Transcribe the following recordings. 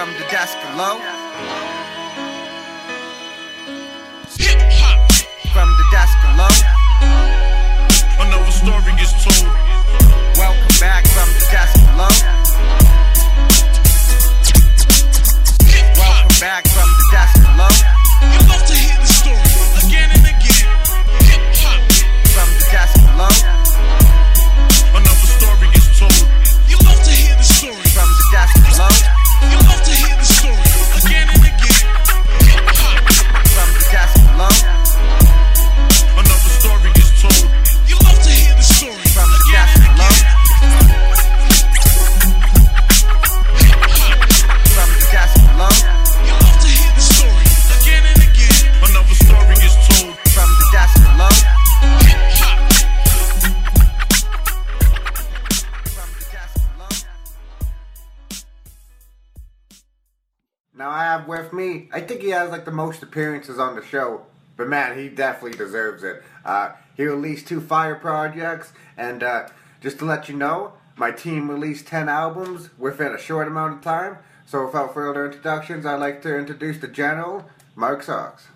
from the desk of Lo. Hip hop. From the desk of Lo. Another story is told. Welcome back from the desk of Lo. He has like the most appearances on the show, but man, he definitely deserves it. Uh, he released two fire projects, and uh, just to let you know, my team released 10 albums within a short amount of time. So without further introductions, I'd like to introduce the general, Mark Sox.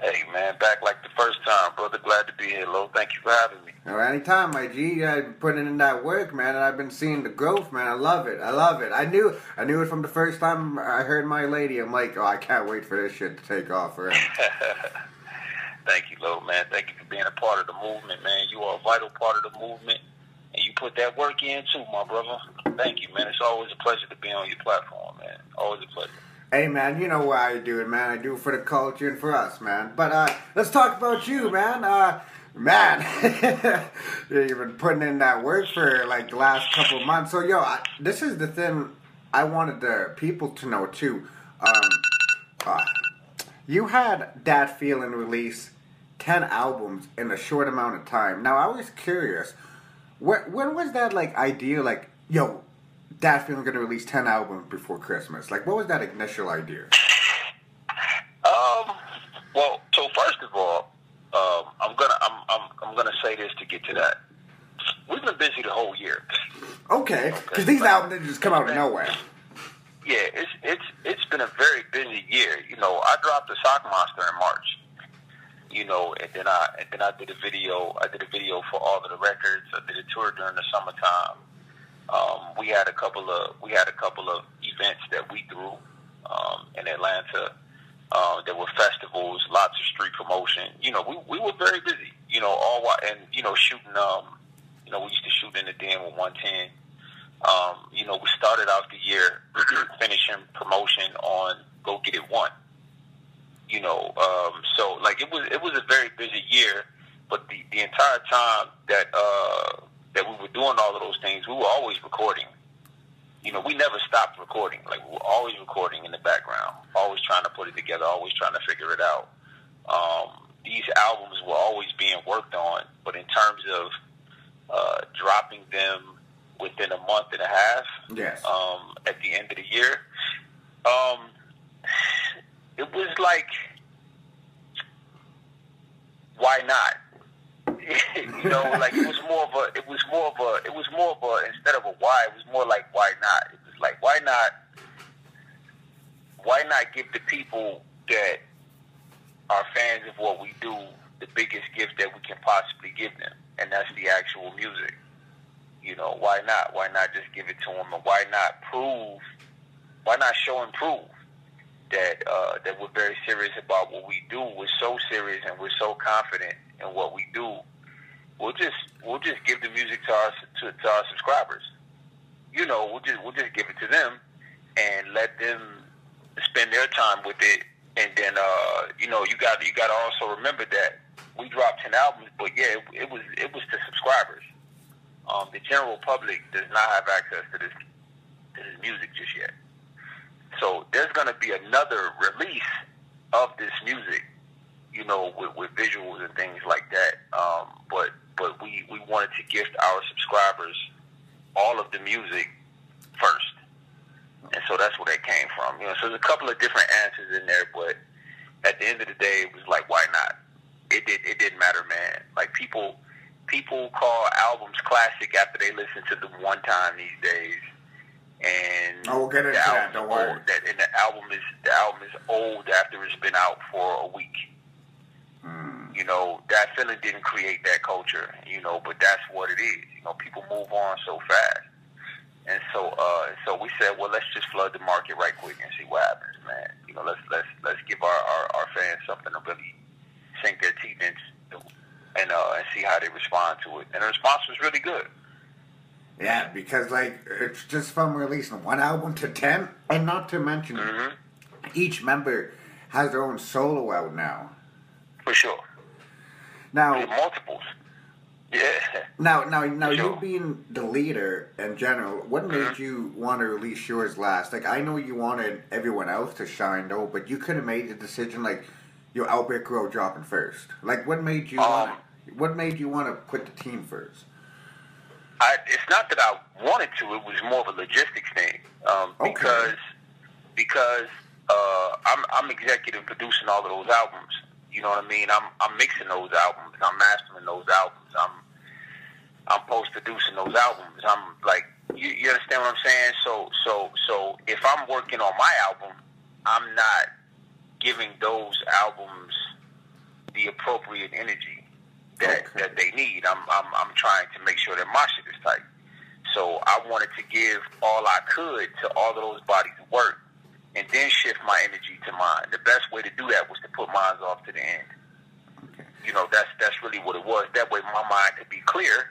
Hey man, back like the first time, brother. Glad to be here, Lo. Thank you for having me. Now, anytime, my G, I've been putting in that work, man, and I've been seeing the growth, man. I love it. I love it. I knew, I knew it from the first time I heard my lady. I'm like, oh, I can't wait for this shit to take off for him. Thank you, Lo, man. Thank you for being a part of the movement, man. You are a vital part of the movement, and you put that work in too, my brother. Thank you, man. It's always a pleasure to be on your platform, man. Always a pleasure. Hey, man, you know why I do it, man. I do it for the culture and for us, man. But uh, let's talk about you, man. Uh, man, you've been putting in that work for like the last couple months. So, yo, I, this is the thing I wanted the people to know too. Um, uh, you had that feeling release 10 albums in a short amount of time. Now, I was curious, when, when was that like idea? Like, yo, that feeling gonna release 10 albums before Christmas? Like, what was that initial idea? Um. Well, so first of all, um, I'm gonna I'm, I'm I'm gonna say this to get to that. We've been busy the whole year. Okay, because these albums didn't just come out of nowhere. Yeah, it's it's it's been a very busy year. You know, I dropped the Sock Monster in March. You know, and then I and then I did a video. I did a video for all of the records. I did a tour during the summertime. Um, we had a couple of we had a couple of events that we threw um, in Atlanta. Uh, there were festivals, lots of street promotion. You know, we we were very busy. You know, all while and you know shooting. Um, you know, we used to shoot in the den with 110. Um, you know, we started out the year finishing promotion on Go Get It One. You know, um, so like it was it was a very busy year, but the, the entire time that uh, that we were doing all of those things, we were always recording. You know, we never stopped recording. Like we were always recording in the background, always trying to put it together, always trying to figure it out. Um, these albums were always being worked on, but in terms of uh, dropping them within a month and a half, Yes. um, at the end of the year. Um, it was like, why not? you know, like it was more of a, it was more of a, it was more of a, instead of a why, it was more like why not? It was like why not? Why not give the people that are fans of what we do the biggest gift that we can possibly give them, and that's the actual music. You know, why not? Why not just give it to them? And why not prove? Why not show and prove that uh, that we're very serious about what we do? We're so serious and we're so confident in what we do. We'll just we'll just give the music to our to, to our subscribers. You know, we'll just we'll just give it to them and let them spend their time with it. And then uh, you know, you got you got to also remember that we dropped ten albums, but yeah, it, it was it was to subscribers. Um, the general public does not have access to this to this music just yet. So there's going to be another release of this music, you know, with, with visuals and things like that. Um, but but we we wanted to gift our subscribers all of the music first, and so that's where that came from. You know, so there's a couple of different answers in there, but at the end of the day, it was like, why not? It did. It didn't matter, man. Like people, people call albums classic after they listen to them one time these days. and Oh, we'll get into that, don't worry. old. That, and the album is the album is old after it's been out for a week. You know that feeling didn't create that culture. You know, but that's what it is. You know, people move on so fast. And so, uh, so we said, well, let's just flood the market right quick and see what happens, man. You know, let's let's let's give our, our, our fans something to really sink their teeth into, and uh, and see how they respond to it. And the response was really good. Yeah, because like it's just from releasing one album to ten, and not to mention hmm each member has their own solo out now. For sure. Now, Multiples. Yeah. now, now, now, you being the leader in general, what made Mhm. you want to release yours last? Like, I know you wanted everyone else to shine though, but you could have made the decision like your Elbrick Road dropping first. Like, what made you Um, want? What made you want to put the team first? I, it's not that I wanted to. It was more of a logistics thing. Um, Okay. Because because uh, I'm I'm executive producing all of those albums. You know what I mean? I'm I'm mixing those albums. I'm mastering those albums. I'm I'm post producing those albums. I'm like you, you understand what I'm saying? So so so if I'm working on my album, I'm not giving those albums the appropriate energy that Okay. that they need. I'm I'm I'm trying to make sure that my shit is tight. So I wanted to give all I could to all of those bodies of work, and then shift my energy to mine. The best way to do that was to put mine off to the end. Okay. You know, that's that's really what it was. That way, my mind could be clear,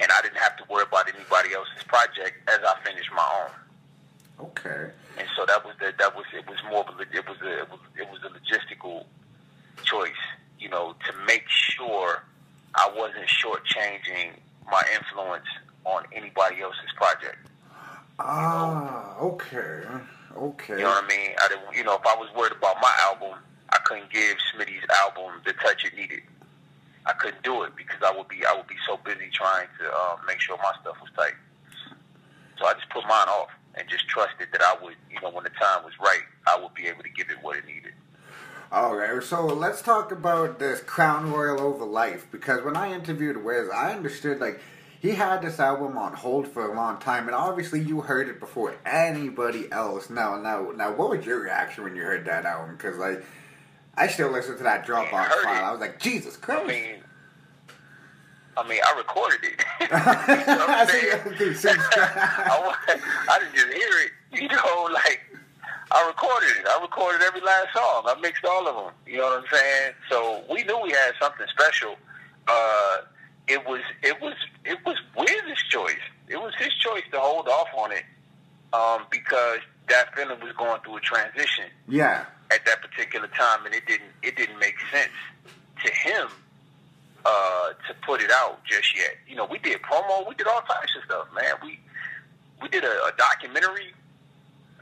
and I didn't have to worry about anybody else's project as I finished my own. Okay. And so that was the that was it was more of a it was a it was, it was a logistical choice, you know, to make sure I wasn't shortchanging my influence on anybody else's project. Ah, okay, okay. You know what I mean? I didn't, you know, if I was worried about my album, I couldn't give Smitty's album the touch it needed. I couldn't do it because I would be I would be so busy trying to uh, make sure my stuff was tight. So I just put mine off and just trusted that I would, you know, when the time was right, I would be able to give it what it needed. All right, so let's talk about this Crown Royal over life because when I interviewed Wiz, I understood like he had this album on hold for a long time, and obviously you heard it before anybody else. Now, now, now, what was your reaction when you heard that album? Because like, I still listen to that Dropbox I file. it. I was like, Jesus I Christ! mean, I mean, I recorded it. you know I I'm saying? I, I didn't just hear it. You know, like I recorded it. I recorded every last song. I mixed all of them. You know what I'm saying? So we knew we had something special. Uh, it was it was it was Wiz's choice. It was his choice to hold off on it um, because that feeling was going through a transition yeah, at that particular time, and it didn't it didn't make sense to him uh, to put it out just yet. You know, we did promo, we did all types of stuff, man. We we did a, a documentary.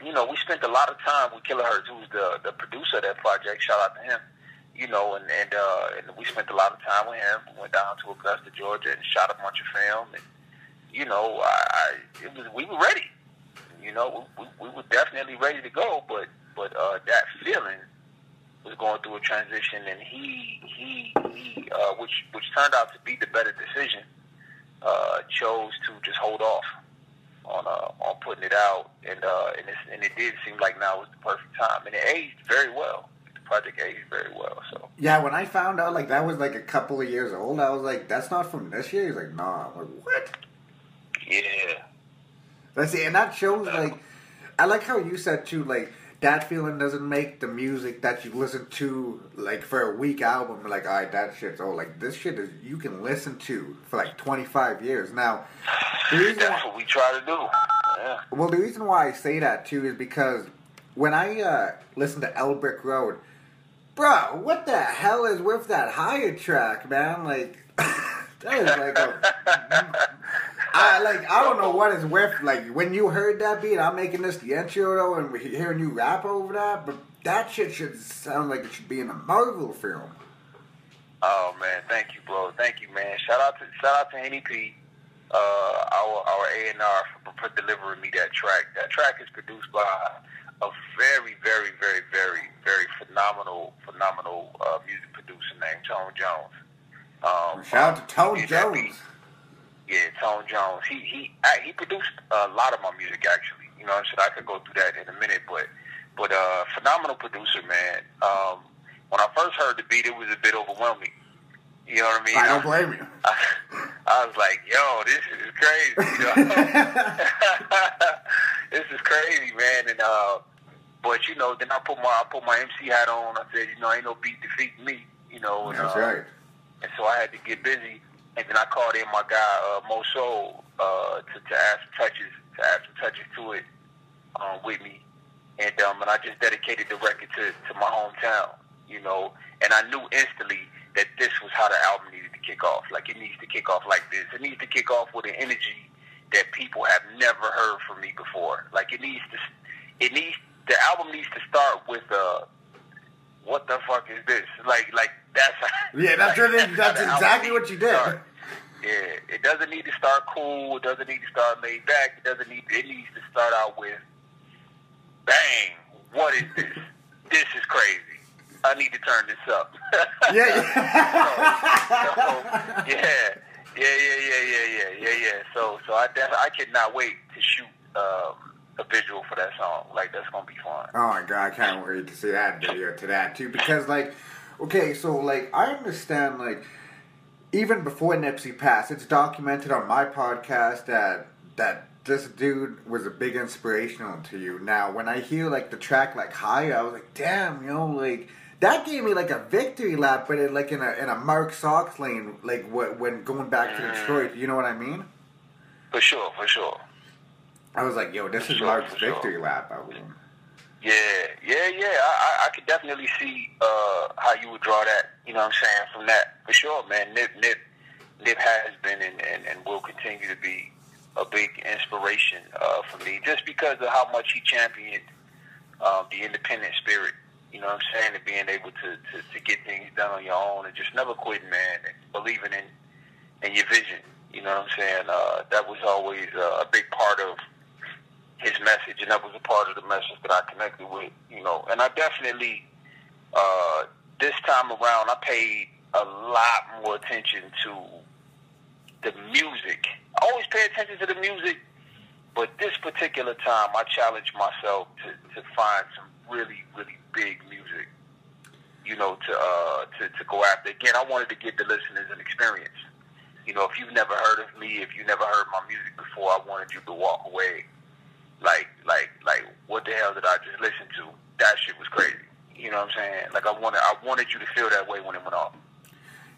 You know, we spent a lot of time with Kilohertz, who's the the producer of that project. Shout out to him. You know, and and, uh, and we spent a lot of time with him. We went down to Augusta, Georgia, and shot a bunch of film. And you know, I, I it was we were ready. You know, we, we were definitely ready to go, but but uh, that feeling was going through a transition, and he he he, uh, which which turned out to be the better decision, uh, chose to just hold off on uh, on putting it out, and uh, and, it's, and it did seem like now was the perfect time, and it aged very well. Project very well, so yeah. When I found out like that was like a couple of years old, I was like, that's not from this year. He's like, nah. I'm like, what? yeah, That's it, and that shows like I like how you said too, like that feeling doesn't make the music that you listen to like for a week album like all right that shit's old like this shit is you can listen to for like 25 years now the reason that's why, what we try to do. Yeah, well the reason why I say that too is because when I uh, listen to El Brick Road bro what the hell is with that higher track man like that is like a I like I don't know what it's with. Like when you heard that beat, I'm making this the intro though, and hearing you rap over that. But that shit should sound like it should be in a Marvel film. Oh man, thank you, bro. Thank you, man. Shout out to shout out to Henny P, uh, our our A and R for, for delivering me that track. That track is produced by a very, very, very, very, very phenomenal, phenomenal uh, music producer named Tone Jones. Um, Shout out to Tone did that beat. Jones. Yeah, Tone Jones. He he I, he produced a lot of my music actually. You know saying? I could go through that in a minute, but but uh, phenomenal producer, man. Um, when I first heard the beat, it was a bit overwhelming. You know what I mean? I don't blame you. I, I was like, yo, this is crazy. You know? this is crazy, man. And uh, but you know, then I put my I put my MC hat on. I said, you know, ain't no beat defeat me. You know, and, That's uh, right. and so I had to get busy. And then I called in my guy uh, Mo Soul uh, to, to add some touches, to add some touches to it um, with me. And um, and I just dedicated the record to, to my hometown, you know. And I knew instantly that this was how the album needed to kick off. Like it needs to kick off like this. It needs to kick off with an energy that people have never heard from me before. Like it needs to, it needs the album needs to start with uh, what the fuck is this? Like, like that's yeah, that's like, that's, that's exactly what you did. Yeah, it doesn't need to start cool. It doesn't need to start laid back. It doesn't need. It needs to start out with, bang! What is this? this is crazy. I need to turn this up. yeah. so, so, yeah. Yeah, yeah, yeah, yeah, yeah, yeah, yeah. So, so I def- I cannot wait to shoot um, a visual for that song. Like that's gonna be fun. Oh my god, I can't wait to see that video to that too. Because like, okay, so like I understand like even before Nipsey passed, it's documented on my podcast that that this dude was a big inspirational to you. Now, when I hear like the track like Higher, I was like, damn, you know, like that gave me like a victory lap, but it, like in a in a Mark Sox lane, like wh- when going back to mm. Detroit. You know what I mean? For sure, for sure. I was like, yo, this is Sure, Mark's sure. victory lap. I was. Yeah, yeah, yeah. I, I, I could definitely see uh, how you would draw that. You know what I'm saying from that for sure, man. Nip, Nip, Nip has been and, and, and will continue to be a big inspiration uh, for me, just because of how much he championed um, the independent spirit. You know what I'm saying, and being able to, to, to get things done on your own and just never quitting, man, and believing in in your vision. You know what I'm saying? Uh, that was always uh, a big part of his message, and that was a part of the message that I connected with. You know, and I definitely uh, this time around I paid a lot more attention to the music. I always pay attention to the music, but this particular time I challenged myself to, to find some really, really big music. You know, to uh, to to go after. Again, I wanted to give the listeners an experience. You know, if you've never heard of me, if you never heard my music before, I wanted you to walk away like like like what the hell did I just listen to? That shit was crazy. You know what I'm saying? Like I wanted I wanted you to feel that way when it went off.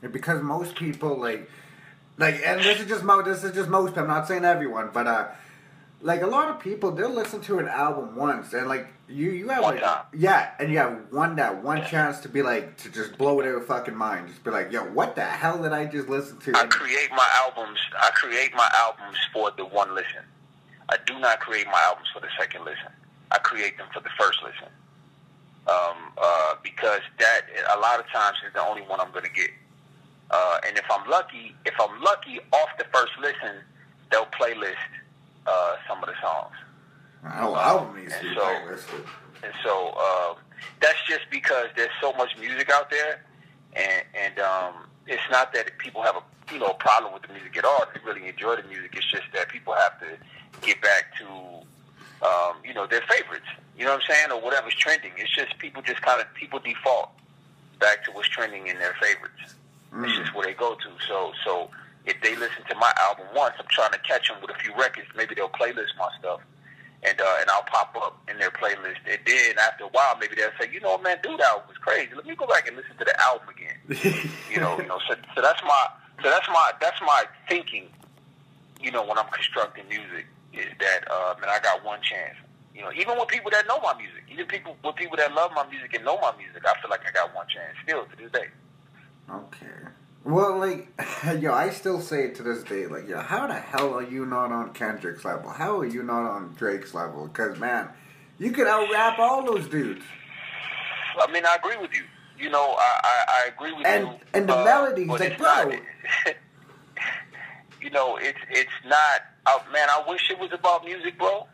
Yeah, because most people like like and this is just mo this is just most I'm not saying everyone, but uh like a lot of people they'll listen to an album once and like you you have One like time. yeah and you have one that one Yeah. chance to be like to just blow their fucking mind just be like yo what the hell did I just listen to I create my albums I create my albums for the one listen. I do not create my albums for the second listen. I create them for the first listen. Um, uh, because that a lot of times is the only one I'm gonna get. Uh, and if I'm lucky, if I'm lucky off the first listen, they'll playlist uh, some of the songs. the whole album needs to so- playlisted. And so uh, that's just because there's so much music out there, and and um, it's not that people have a you know a problem with the music at all. They really enjoy the music. It's just that people have to get back to um, you know their favorites. You know what I'm saying, or whatever's trending. It's just people just kind of people default back to what's trending in their favorites. It's just where they go to. So so if they listen to my album once, I'm trying to catch them with a few records. Maybe they'll playlist my stuff and uh, and I'll pop up in their playlist. And then after a while, maybe they'll say, you know, man, dude, album was crazy. Let me go back and listen to the album again. You know, you know. So, so that's my so that's my that's my thinking. You know, when I'm constructing music, is that uh, man, I got one chance. You know, even with people that know my music, even people with people that love my music and know my music, I feel like I got one chance still to this day. Okay. Well, like, yo, I still say it to this day, like, yo, how the hell are you not on Kendrick's level? How are you not on Drake's level? Because, man, you could out rap all those dudes. I mean, I agree with you. You know, I I, I agree with And- you. and the uh, melodies, like, bro. you know, it's it's not. Uh, man, I wish it was about music, bro.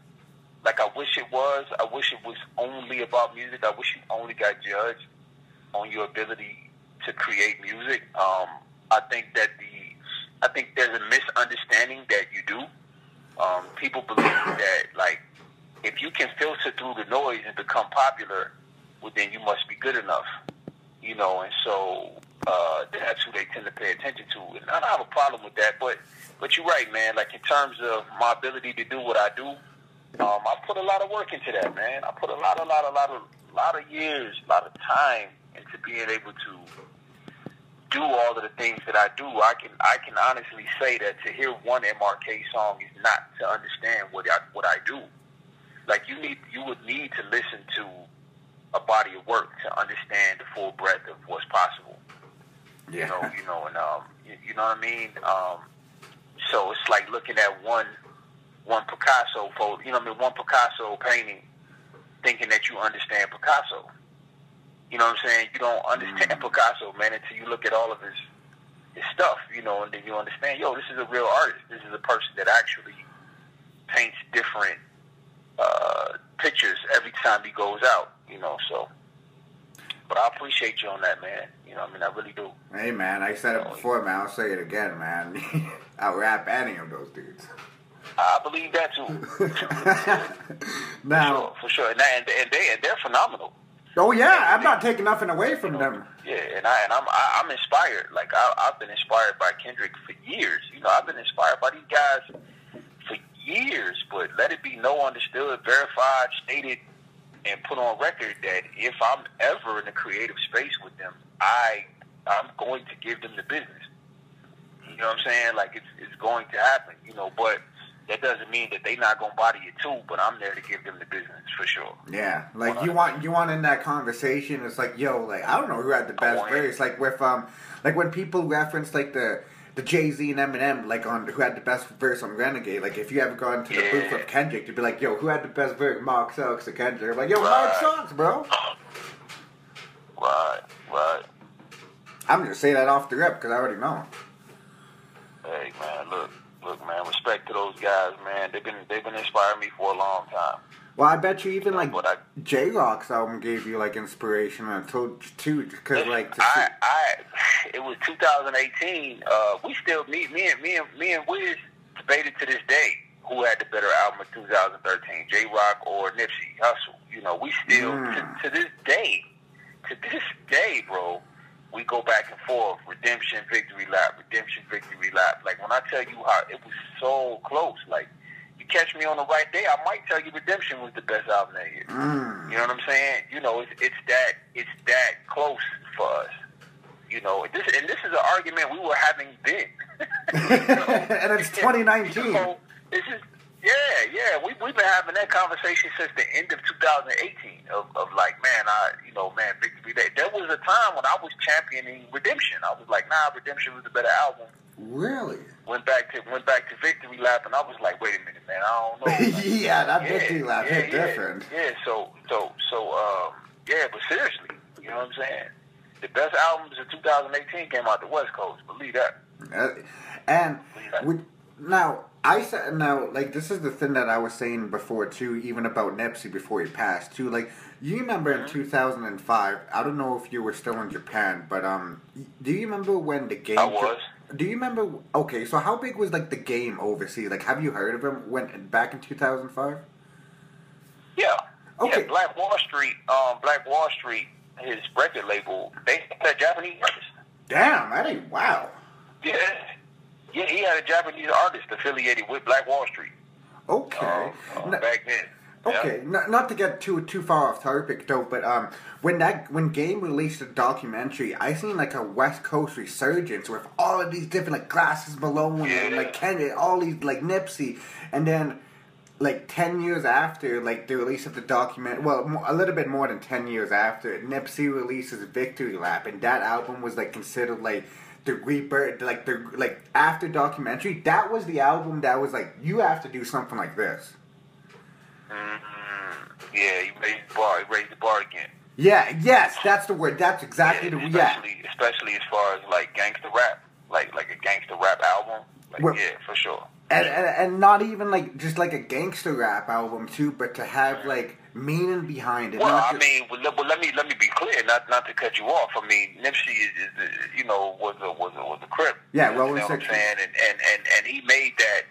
Like I wish it was. I wish it was only about music. I wish you only got judged on your ability to create music. Um, I think that the I think there's a misunderstanding that you do. Um, people believe that like if you can filter through the noise and become popular, well, then you must be good enough. You know, and so uh, that's who they tend to pay attention to. And I don't have a problem with that, but but you're right, man. Like in terms of my ability to do what I do, um, I put a lot of work into that, man. I put a lot, a lot, a lot of, lot of years, a lot of time into being able to do all of the things that I do. I can, I can honestly say that to hear one MRK song is not to understand what I, what I do. Like you need, you would need to listen to a body of work to understand the full breadth of what's possible. Yeah. You know, you know, and um, you, you know what I mean. Um, so it's like looking at one one Picasso photo, you know I mean, one Picasso painting, thinking that you understand Picasso. You know what I'm saying? You don't understand Mm. Picasso, man, until you look at all of his his stuff, you know, and then you understand, yo, this is a real artist. This is a person that actually paints different uh, pictures every time he goes out, you know, so but I appreciate you on that, man. You know, I mean, I really do. Hey man, I said it before, man. I'll say it again, man. I'll rap any of those dudes. I believe that too. now, for sure, and, that, and, and they and they're phenomenal. oh yeah, I'm not taking nothing away from them. Yeah, and I and I'm I, I'm inspired. Like I, I've been inspired by Kendrick for years. You know, I've been inspired by these guys for years. But let it be no understood, verified, stated, and put on record that if I'm ever in a creative space with them, I I'm going to give them the business. You know what I'm saying? Like it's it's going to happen. You know, but that doesn't mean that they not gonna body it too. But I'm there to give them the business for sure. Yeah, like you want you want in that conversation. It's like, yo, like I don't know who had the best verse. Like with um, like when people reference like the the Jay Z and Eminem, like on who had the best verse on Renegade. Like if you ever gone to the Yeah. booth with Kendrick, you'd be like, yo, who had the best verse? Mark Sox or Kendrick? Like, yo, Mark Right. sucks, bro. Right, right. I'm just saying that off the rip because I already know. Hey man, look, look, man. Respect to those guys, man. They've been they've been inspiring me for a long time. Well, I bet you even like But I- Jay Rock's album gave you like inspiration and told too, because like to I, I, it was 2018. Uh, we still me, me and me and me and Wiz debated to this day who had the better album in 2013, Jay Rock or Nipsey Hussle. You know, we still Mm. to, to this day, to this day, bro. We go back and forth, redemption, victory lap, redemption, victory lap. Like when I tell you how it was so close, like you catch me on the right day, I might tell you redemption was the best album that year. mm, You know what I'm saying? You know, it's it's that it's that close for us. You know, this and this is an argument we were having then. and it's 2019. You know, this is yeah, yeah. We we've been having that conversation since the end of 2018. Of, of like, man, I you know, man, Victory Day. There was a time when I was championing Redemption. I was like, nah, Redemption was the better album. Really? Went back to went back to Victory Lap, and I was like, wait a minute, man, I don't know. Like, yeah, that victory lap yeah, hit yeah, different. Yeah, so so so um yeah, but seriously, you know what I'm saying? The best albums of 2018 came out the West Coast. Believe that. Uh, and Yeah. we, now I said now like this is the thing that I was saying before too, even about Nipsey before he passed too. Like you remember Mm-hmm. in 2005, I don't know if you were still in Japan, but um, do you remember when the game? I was. Do you remember? Okay, so how big was like the game overseas? Like, have you heard of him? When back in 2005? Yeah. Okay. Yeah, Black Wall Street, um, Black Wall Street, his record label, they had Japanese artist. Damn, that ain't wow. Yeah. Yeah, he had a Japanese artist affiliated with Black Wall Street Okay. uh, uh, N- back then. Yeah. Okay, not, not to get too too far off topic though, but um, when that when Game released a documentary, I seen like a West Coast resurgence with all of these different like Glasses Malone and like Kendrick, all these like Nipsey, and then like ten years after like the release of the document, well, mo- a little bit more than ten years after, Nipsey releases Victory Lap, and that album was like considered like the rebirth, like the like after documentary. That was the album that was like you have to do something like this. Mm-hmm. Yeah, he raised the bar. He raised the bar again. Yeah, yes, that's the word. That's exactly yeah, the yeah. especially especially as far as like gangster rap, like like a gangster rap album. Like Well- yeah, for sure. And, and and not even like just like a gangster rap album too, but to have like meaning behind it. Well, I just- mean, well, let, well, me let me be clear, not not to cut you off. I mean, Nipsey is, is you know was a was a was a crip. Yeah, you know what I'm saying, and, and and and he made that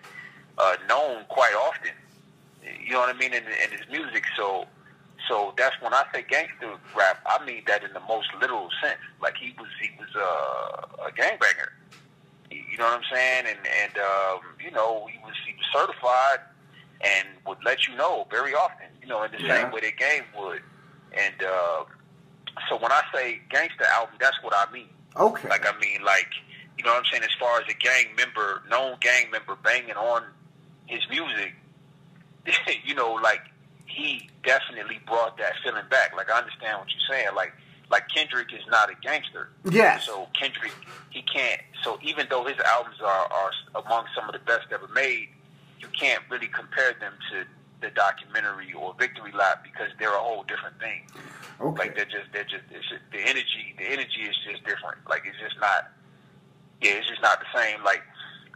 uh, known quite often. You know what I mean? In, in his music, so so that's when I say gangster rap. I mean that in the most literal sense. Like he was he was uh, a gangbanger. You know what I'm saying? And and um, you know he was he was certified and would let you know very often. You know in the Yeah. same way the game would. And uh, so when I say gangster album, that's what I mean. Okay. Like I mean, like you know what I'm saying. As far as a gang member, known gang member banging on his music, you know, like he definitely brought that feeling back. Like I understand what you're saying. Like like Kendrick is not a gangster. Yes. So Kendrick, he can't. So even though his albums are are among some of the best ever made, you can't really compare them to the documentary or Victory Lap because they're a whole different thing. okay. Like they're just they're just it's just the energy the energy is just different. Like it's just not yeah, it's just not the same. Like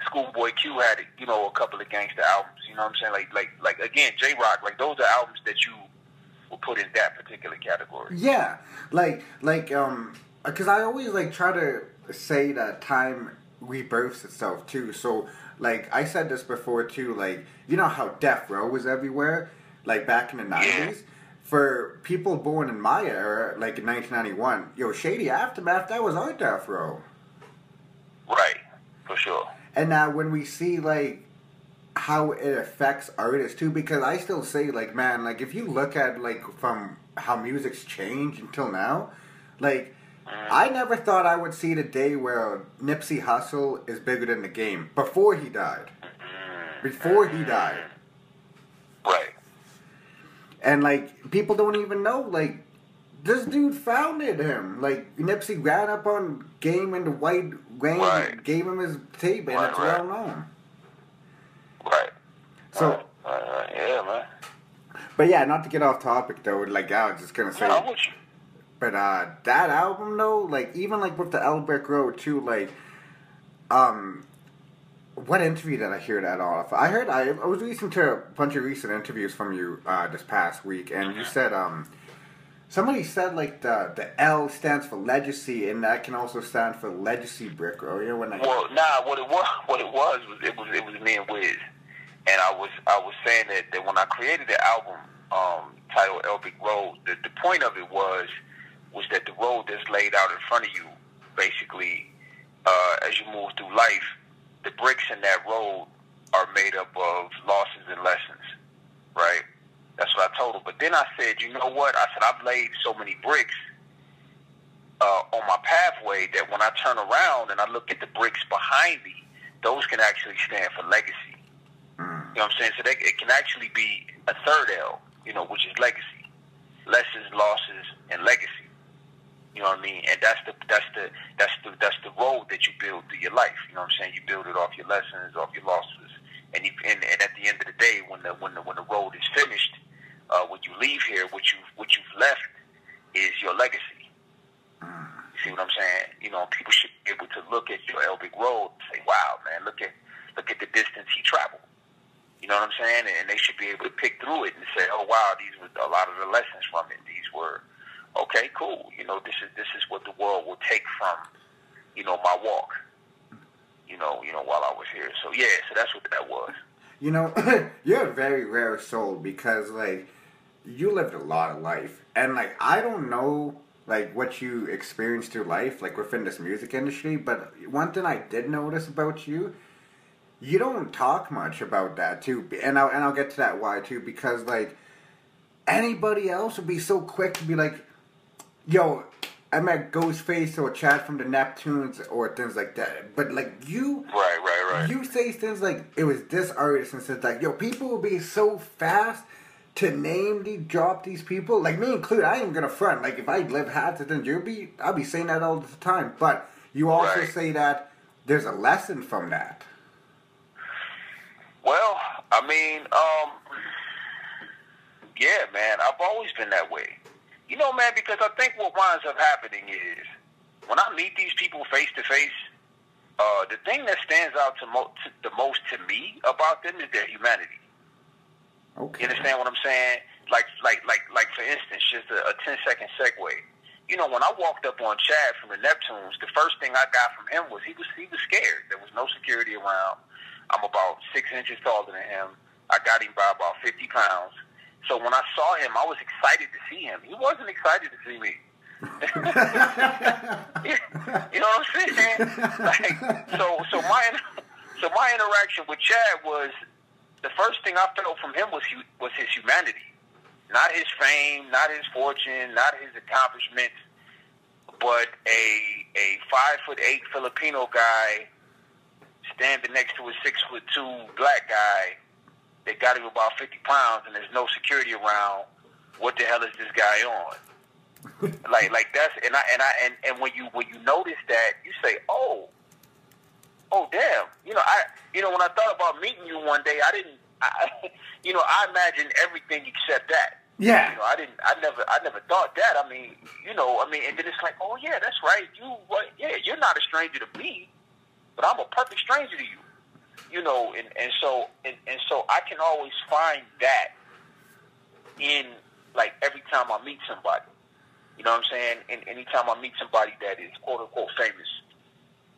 Schoolboy Q had you know a couple of gangster albums. You know what I'm saying? Like like like again Jay Rock. Like those are albums that you will put in that particular category. Yeah, like like um, because I always like try to say that time rebirths itself too. So like I said this before too. Like you know how Death Row was everywhere, like back in the nineties. For people born in my era, like in 1991, yo, Shady Aftermath, that was our Death Row. Right, for sure. And now when we see like how it affects artists too, because I still say like man, like if you look at like from how music's changed until now, like I never thought I would see the day where Nipsey Hussle is bigger than the game before he died. Before he died. Right. And like people don't even know like this dude founded him. Like Nipsey ran up on Game in the White Rain, Right. gave him his tape, and Right, it's right. well known. Right. So, Right, yeah, man. but yeah, not to get off topic though. Like I was just gonna say, Yeah. But uh, that album though, like even like with the Elbrick Road too, like, um, what interview did I hear that off? I heard I, I was listening to a bunch of recent interviews from you uh, this past week, and you said um, somebody said like the the L stands for legacy, and that can also stand for legacy brick know when I Well, nah. What it was, what it was, was it was it was me and Wiz, and I was I was saying that, that when I created the album um, titled Elbrick Road, the, the point of it was was that the road that's laid out in front of you, basically, uh, as you move through life, the bricks in that road are made up of losses and lessons, right? That's what I told him. But then I said, you know what? I said I've laid so many bricks uh, on my pathway that when I turn around and I look at the bricks behind me, those can actually stand for legacy. You know what I'm saying? So they, it can actually be a third L, you know, which is legacy, lessons, losses, and legacy. You know what I mean? And that's the that's the that's the that's the road that you build through your life. You know what I'm saying? You build it off your lessons, off your losses, and you and, and at the end of the day, when the when the when the road is finished, uh, when you leave here, what you what you've left is your legacy. You see what I'm saying? You know, people should be able to look at your Elbrick Road and say, "Wow, man, look at look at the distance he traveled." You know what I'm saying? And they should be able to pick through it and say, "Oh, wow, these were a lot of the lessons from it. These were okay, cool. You know, this is this is what the world will take from, you know, my walk. You know, you know, while I was here. So yeah, so that's what that was. You know, you're a very rare soul because like you lived a lot of life, and like I don't know like what you experienced through life, like within this music industry. But one thing I did notice about you, you don't talk much about that too, and I'll and I'll get to that why too because like anybody else would be so quick to be like, yo. I met Ghostface or Chad from the Neptunes or things like that. But like you Right, right, right. you say things like it was this artist and says like yo people will be so fast to name the drop these people like me included I ain't gonna front like if I live half the then you'll be I'll be saying that all the time but you also Right. say that there's a lesson from that Well, I mean, um, yeah, man, I've always been that way. You know, man, because I think what winds up happening is when I meet these people face to face, uh, the thing that stands out to, mo- to the most to me about them is their humanity. okay You understand what I'm saying? Like, like, like, like. For instance, just a, a 10 second segue. You know, when I walked up on Chad from the Neptunes, the first thing I got from him was he was he was scared. There was no security around. I'm about six inches taller than him. I got him by about 50 pounds. So when I saw him, I was excited to see him. He wasn't excited to see me. you know what I'm saying? Like, so, so my, so my interaction with Chad was the first thing I felt from him was hu- was his humanity, not his fame, not his fortune, not his accomplishments, but a a five foot eight Filipino guy standing next to a six foot two black guy that got him about fifty pounds, and there's no security around. What the hell is this guy on? like like that's and I and I and, and when you when you notice that you say oh oh damn you know I you know when I thought about meeting you one day I didn't I, you know I imagined everything except that Yeah. you know I didn't I never I never thought that I mean you know I mean and then it's like oh yeah that's right you what yeah you're not a stranger to me but I'm a perfect stranger to you you know and and so and, and so I can always find that in like every time I meet somebody you know what I'm saying? And anytime I meet somebody that is quote unquote famous,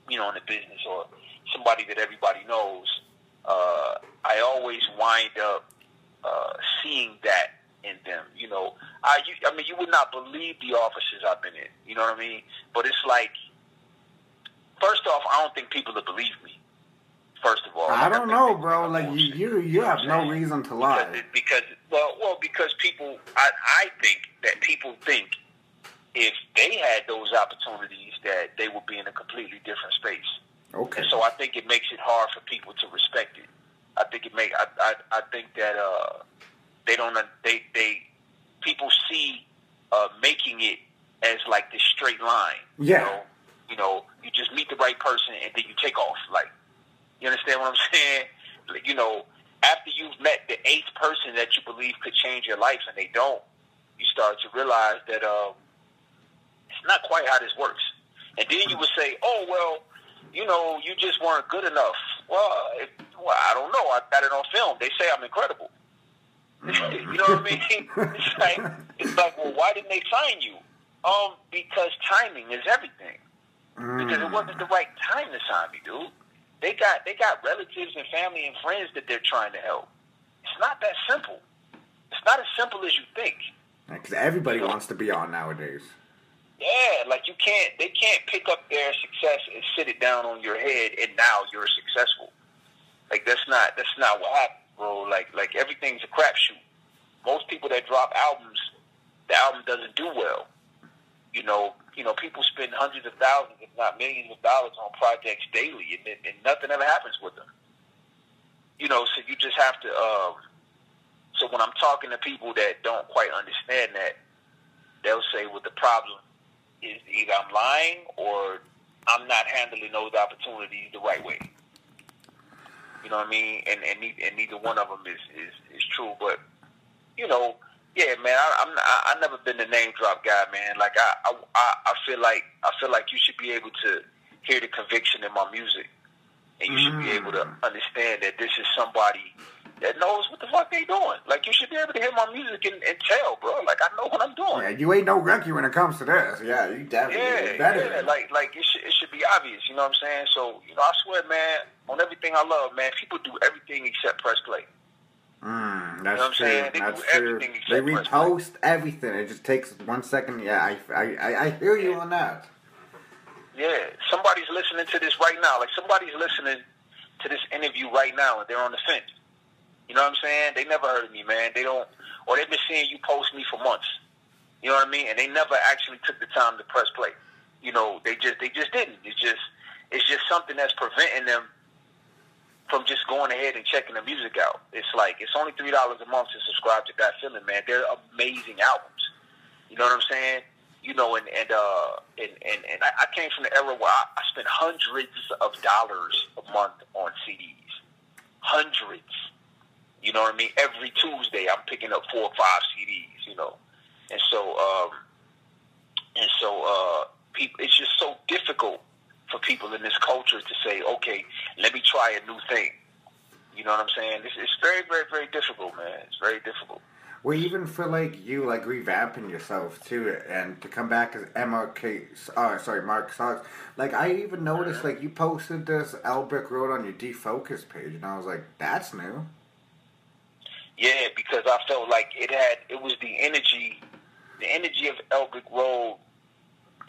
you know, in the business or somebody that everybody knows, uh, I always wind up uh, seeing that in them. You know, I you, I mean, you would not believe the offices I've been in. You know what I mean? But it's like, first off, I don't think people will believe me. First of all, I don't know, bro. Like you, you, you have no reason to lie. it- because well, well, because people, I, I think that people think if they had those opportunities that they would be in a completely different space, Okay. and so I think it makes it hard for people to respect it. I think it make I, I, I think that uh, they don't they they people see uh, making it as like this straight line. Yeah. You know, you know, you just meet the right person and then you take off. Like, you understand what I'm saying? You know, after you've met the eighth person that you believe could change your life and they don't, you start to realize that um, it's not quite how this works. And then you would say, oh, well, you know, you just weren't good enough. Well, it, well I don't know. I got it on film. They say I'm incredible. you know what I mean? It's like, it's like, well, why didn't they sign you? Um, because timing is everything because it Mm. wasn't the right time to sign me, dude. They got they got relatives and family and friends that they're trying to help. It's not that simple. It's not as simple as you think. Because everybody wants to be on nowadays. Yeah, like you can't they can't pick up their success and sit it down on your head and now you're successful. Like that's not that's not what happened, bro. Like like everything's a crapshoot. Most people that drop albums, the album doesn't do well. You know, you know, people spend hundreds of thousands, if not millions of dollars on projects daily, and, and nothing ever happens with them. You know, so you just have to. Um, so when I'm talking to people that don't quite understand that, they'll say, "Well, the problem is either I'm lying or I'm not handling those opportunities the right way." You know what I mean? And and, and neither one of them is, is is true. But you know, yeah, man, I, I'm I, I never been the name drop guy, man. Like I, I I feel like I feel like you should be able to hear the conviction in my music, and you should be able to understand that this is somebody that knows what the fuck they doing. Like you should be able to hear my music and, and tell, bro. Like I know what I'm doing. Yeah, you ain't no rookie when it comes to this. Yeah, you definitely Yeah, better. yeah, like like it should it should be obvious, you know what I'm saying? So, you know, I swear, man, on everything I love, man, people do everything except press play. Mm, know what I'm that's true. saying? They That's true. They repost everything. It just takes one second. Yeah, I, I, I, I hear you on that. Yeah, somebody's listening to this right now. Like somebody's listening to this interview right now, and they're on the fence. You know what I'm saying? They never heard of me, man. They don't, or they've been seeing you post me for months. You know what I mean? And they never actually took the time to press play. You know, they just they just didn't. It's just it's just something that's preventing them from just going ahead and checking the music out. It's like it's only three dollars a month to subscribe to That Feeling, man. They're amazing albums. You know what I'm saying? You know, and and uh, and and, and I, I came from the era where I, I spent hundreds of dollars a month on CDs, hundreds. You know what I mean? Every Tuesday, I'm picking up four or five CDs. You know, and so um, and so uh, people, it's just so difficult for people in this culture to say, okay, let me try a new thing. You know what I'm saying? It's, it's very, very, very difficult, man. It's very difficult. Well, even for like you, like revamping yourself too, and to come back as MRK, uh, sorry, Mark Sox. Like I even noticed, like you posted this Elbrick Road on your defocus page, and I was like, that's new. Yeah, because I felt like it had it was the energy, the energy of Elbrick Road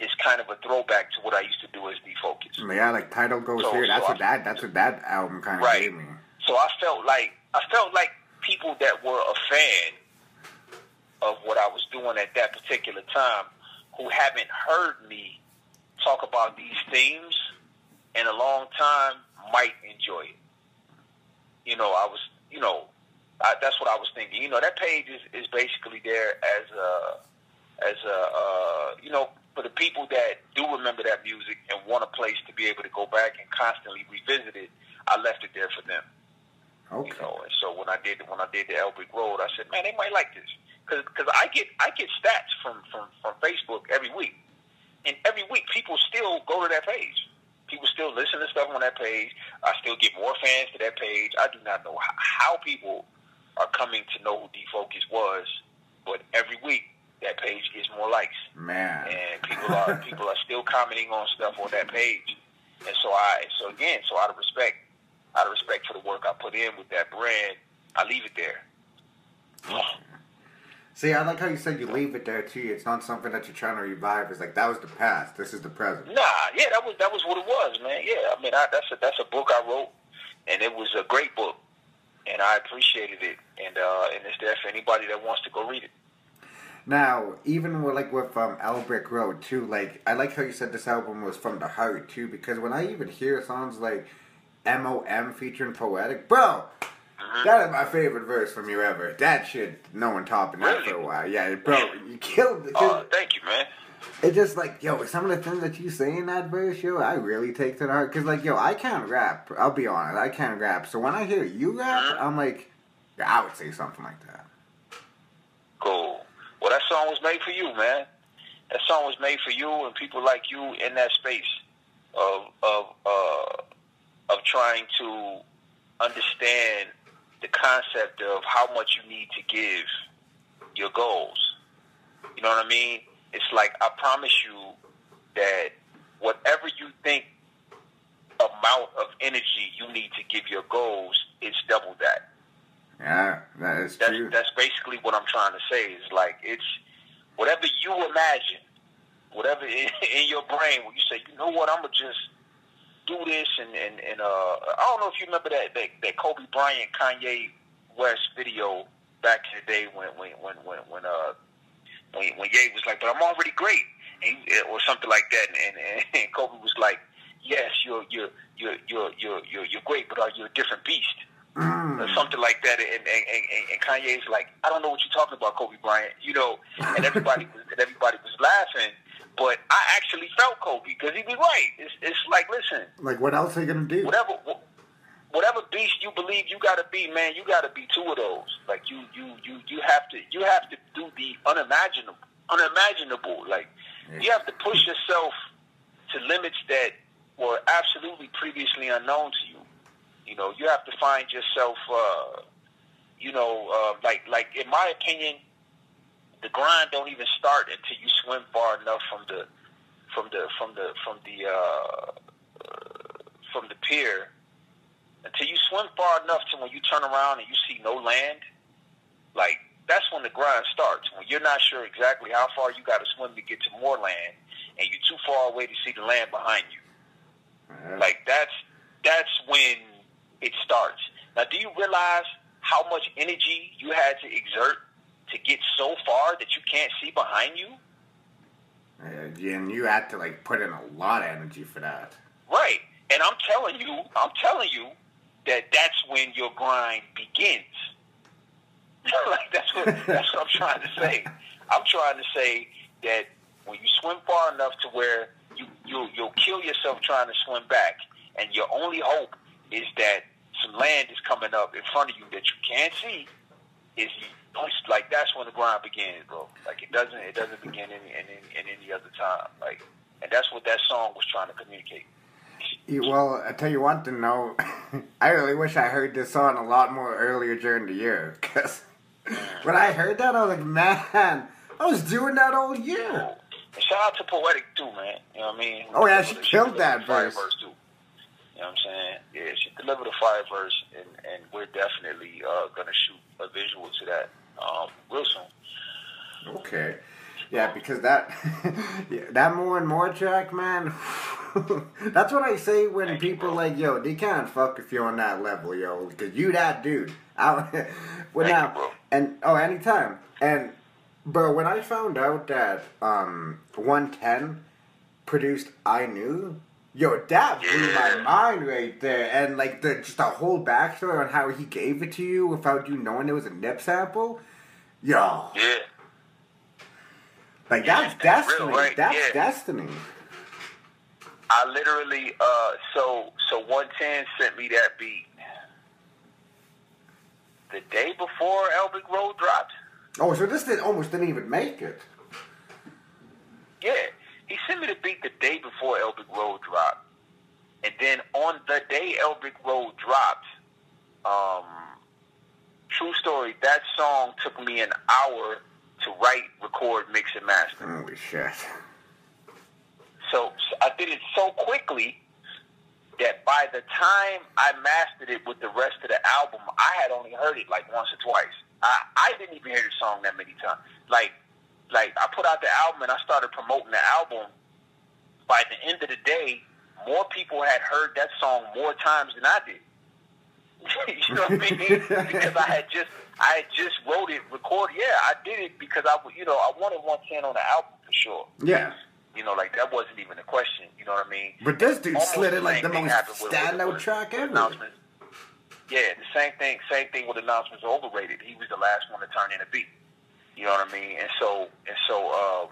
is kind of a throwback to what I used to do as Defocus. Yeah, like title goes So- here. That's so what I- that. That's what that album kind of Right. gave me. So I felt like I felt like people that were a fan of what I was doing at that particular time, who haven't heard me talk about these themes in a long time, might enjoy it. You know, I was, you know, I, that's what I was thinking. You know, that page is, is basically there as a, as a, uh, you know, for the people that do remember that music and want a place to be able to go back and constantly revisit it. I left it there for them. Okay. You know, and so when I did when I did the Elbrick Road, I said, man, they might like this because I get I get stats from, from from Facebook every week, and every week people still go to that page. People still listen to stuff on that page. I still get more fans to that page. I do not know how, how people are coming to know who Defocus was, but every week that page gets more likes Man. and people are people are still commenting on stuff on that page. And so I so again, so out of respect, out of respect for the work I put in with that brand, I leave it there. See, I like how you said you leave it there too. It's not something that you're trying to revive. It's like that was the past. This is the present. Nah, yeah, that was that was what it was, man. Yeah, I mean, I, that's a that's a book I wrote, and it was a great book, and I appreciated it, and uh, and it's there for anybody that wants to go read it. Now, even with like with um Elbrick Road too, like I like how you said this album was from the heart too, because when I even hear songs like M.O.M. featuring Poetic, bro, that is my favorite verse from you ever. That shit, no one topping that for a while. Yeah, bro, you killed it. Uh, thank you, man. It's just like, yo, some of the things that you say in that verse, yo, I really take to the heart. Cause like, yo, I can't rap. I'll be honest, I can't rap. So when I hear you rap, I'm like, yeah, I would say something like that. Cool. Well, that song was made for you, man. That song was made for you and people like you in that space of of uh, of trying to understand the concept of how much you need to give your goals. You know what I mean? It's like I promise you that whatever you think amount of energy you need to give your goals, it's double that Yeah, that is that's true. that's basically what I'm trying to say. Is like it's whatever you imagine, whatever in, in your brain when you say, you know what, I'm gonna just do this and and, and uh, I don't know if you remember that, that that Kobe Bryant Kanye West video back in the day when when when when when uh when when Ye was like, but I'm already great, and, or something like that, and, and, and Kobe was like, yes, you're you're you're you're you're you're, you're great, but are you a different beast? Mm. or something like that. And, and, and, and Kanye's like, I don't know what you're talking about, Kobe Bryant. You know, and everybody was and everybody was laughing. But I actually felt Kobe because he was right. It's, it's like, listen, Like, what else are you gonna do? whatever whatever beast you believe you got to be, man, you got to be two of those. Like you you you you have to you have to do the unimaginable, unimaginable. Like you have to push yourself to limits that were absolutely previously unknown to you. You know, you have to find yourself. Uh, you know, uh, like like in my opinion, the grind don't even start until you swim far enough from the from the from the from the uh, uh, from the pier until you swim far enough to when you turn around and you see no land. Like that's when the grind starts. When you're not sure exactly how far you got to swim to get to more land, and you're too far away to see the land behind you. Yeah. Like that's that's when it starts. Now, do you realize how much energy you had to exert to get so far that you can't see behind you? Uh, and you had to like put in a lot of energy for that. Right. And I'm telling you, I'm telling you that that's when your grind begins. like that's what that's what I'm trying to say. I'm trying to say that when you swim far enough to where you you you'll kill yourself trying to swim back, and your only hope is that some land is coming up in front of you that you can't see. Is like that's when the grind begins, bro. Like it doesn't it doesn't begin in in, any other time. Like, and that's what that song was trying to communicate. Well, I tell you one thing though, I really wish I heard this song a lot more earlier during the year. Cause when I heard that, I was like, man, I was doing that all year. And shout out to Poetic too, man. You know what I mean? Oh, yeah, she killed that fire verse. too. You know what I'm saying? Yeah, she delivered a fire verse, and, and we're definitely uh, gonna shoot a visual to that um, real soon. Okay. Yeah, because that yeah, that more and more track, man. that's what I say when Thank people bro. like, yo, they can't fuck if you're on that level, yo, because you that dude. I, well, Thank now you, bro. and oh, anytime. And bro, when I found out that um 110 produced I knew. Yo, that blew my mind right there, and like the just the whole backstory on how he gave it to you without you knowing it was a nip sample. Yo, Yeah, like Yeah, that's that's destiny. real, right? That's Yeah. destiny. I literally uh, so so 110 sent me that beat the day before Elbrick Road dropped. Oh, so this did almost didn't even make it. Yeah, he sent me the beat the day before Elbrick Road dropped, and then on the day Elbrick Road dropped, um, true story, that song took me an hour to write, record, mix, and master. Holy shit. So, so I did it so quickly that by the time I mastered it with the rest of the album, I had only heard it like once or twice. I, I didn't even hear the song that many times. Like, like I put out the album and I started promoting the album. By the end of the day, more people had heard that song more times than I did. you know what I mean? because I had just I had just wrote it, recorded. Yeah, I did it because I, you know, I wanted 110 on the album for sure. Yeah. You know, like that wasn't even a question. You know what I mean? But this dude Almost slid it like the most happened with- with- standout track ever. announcements. Yeah, the same thing. Same thing with announcements. Overrated. He was the last one to turn in a beat. You know what I mean? And so, and so, um,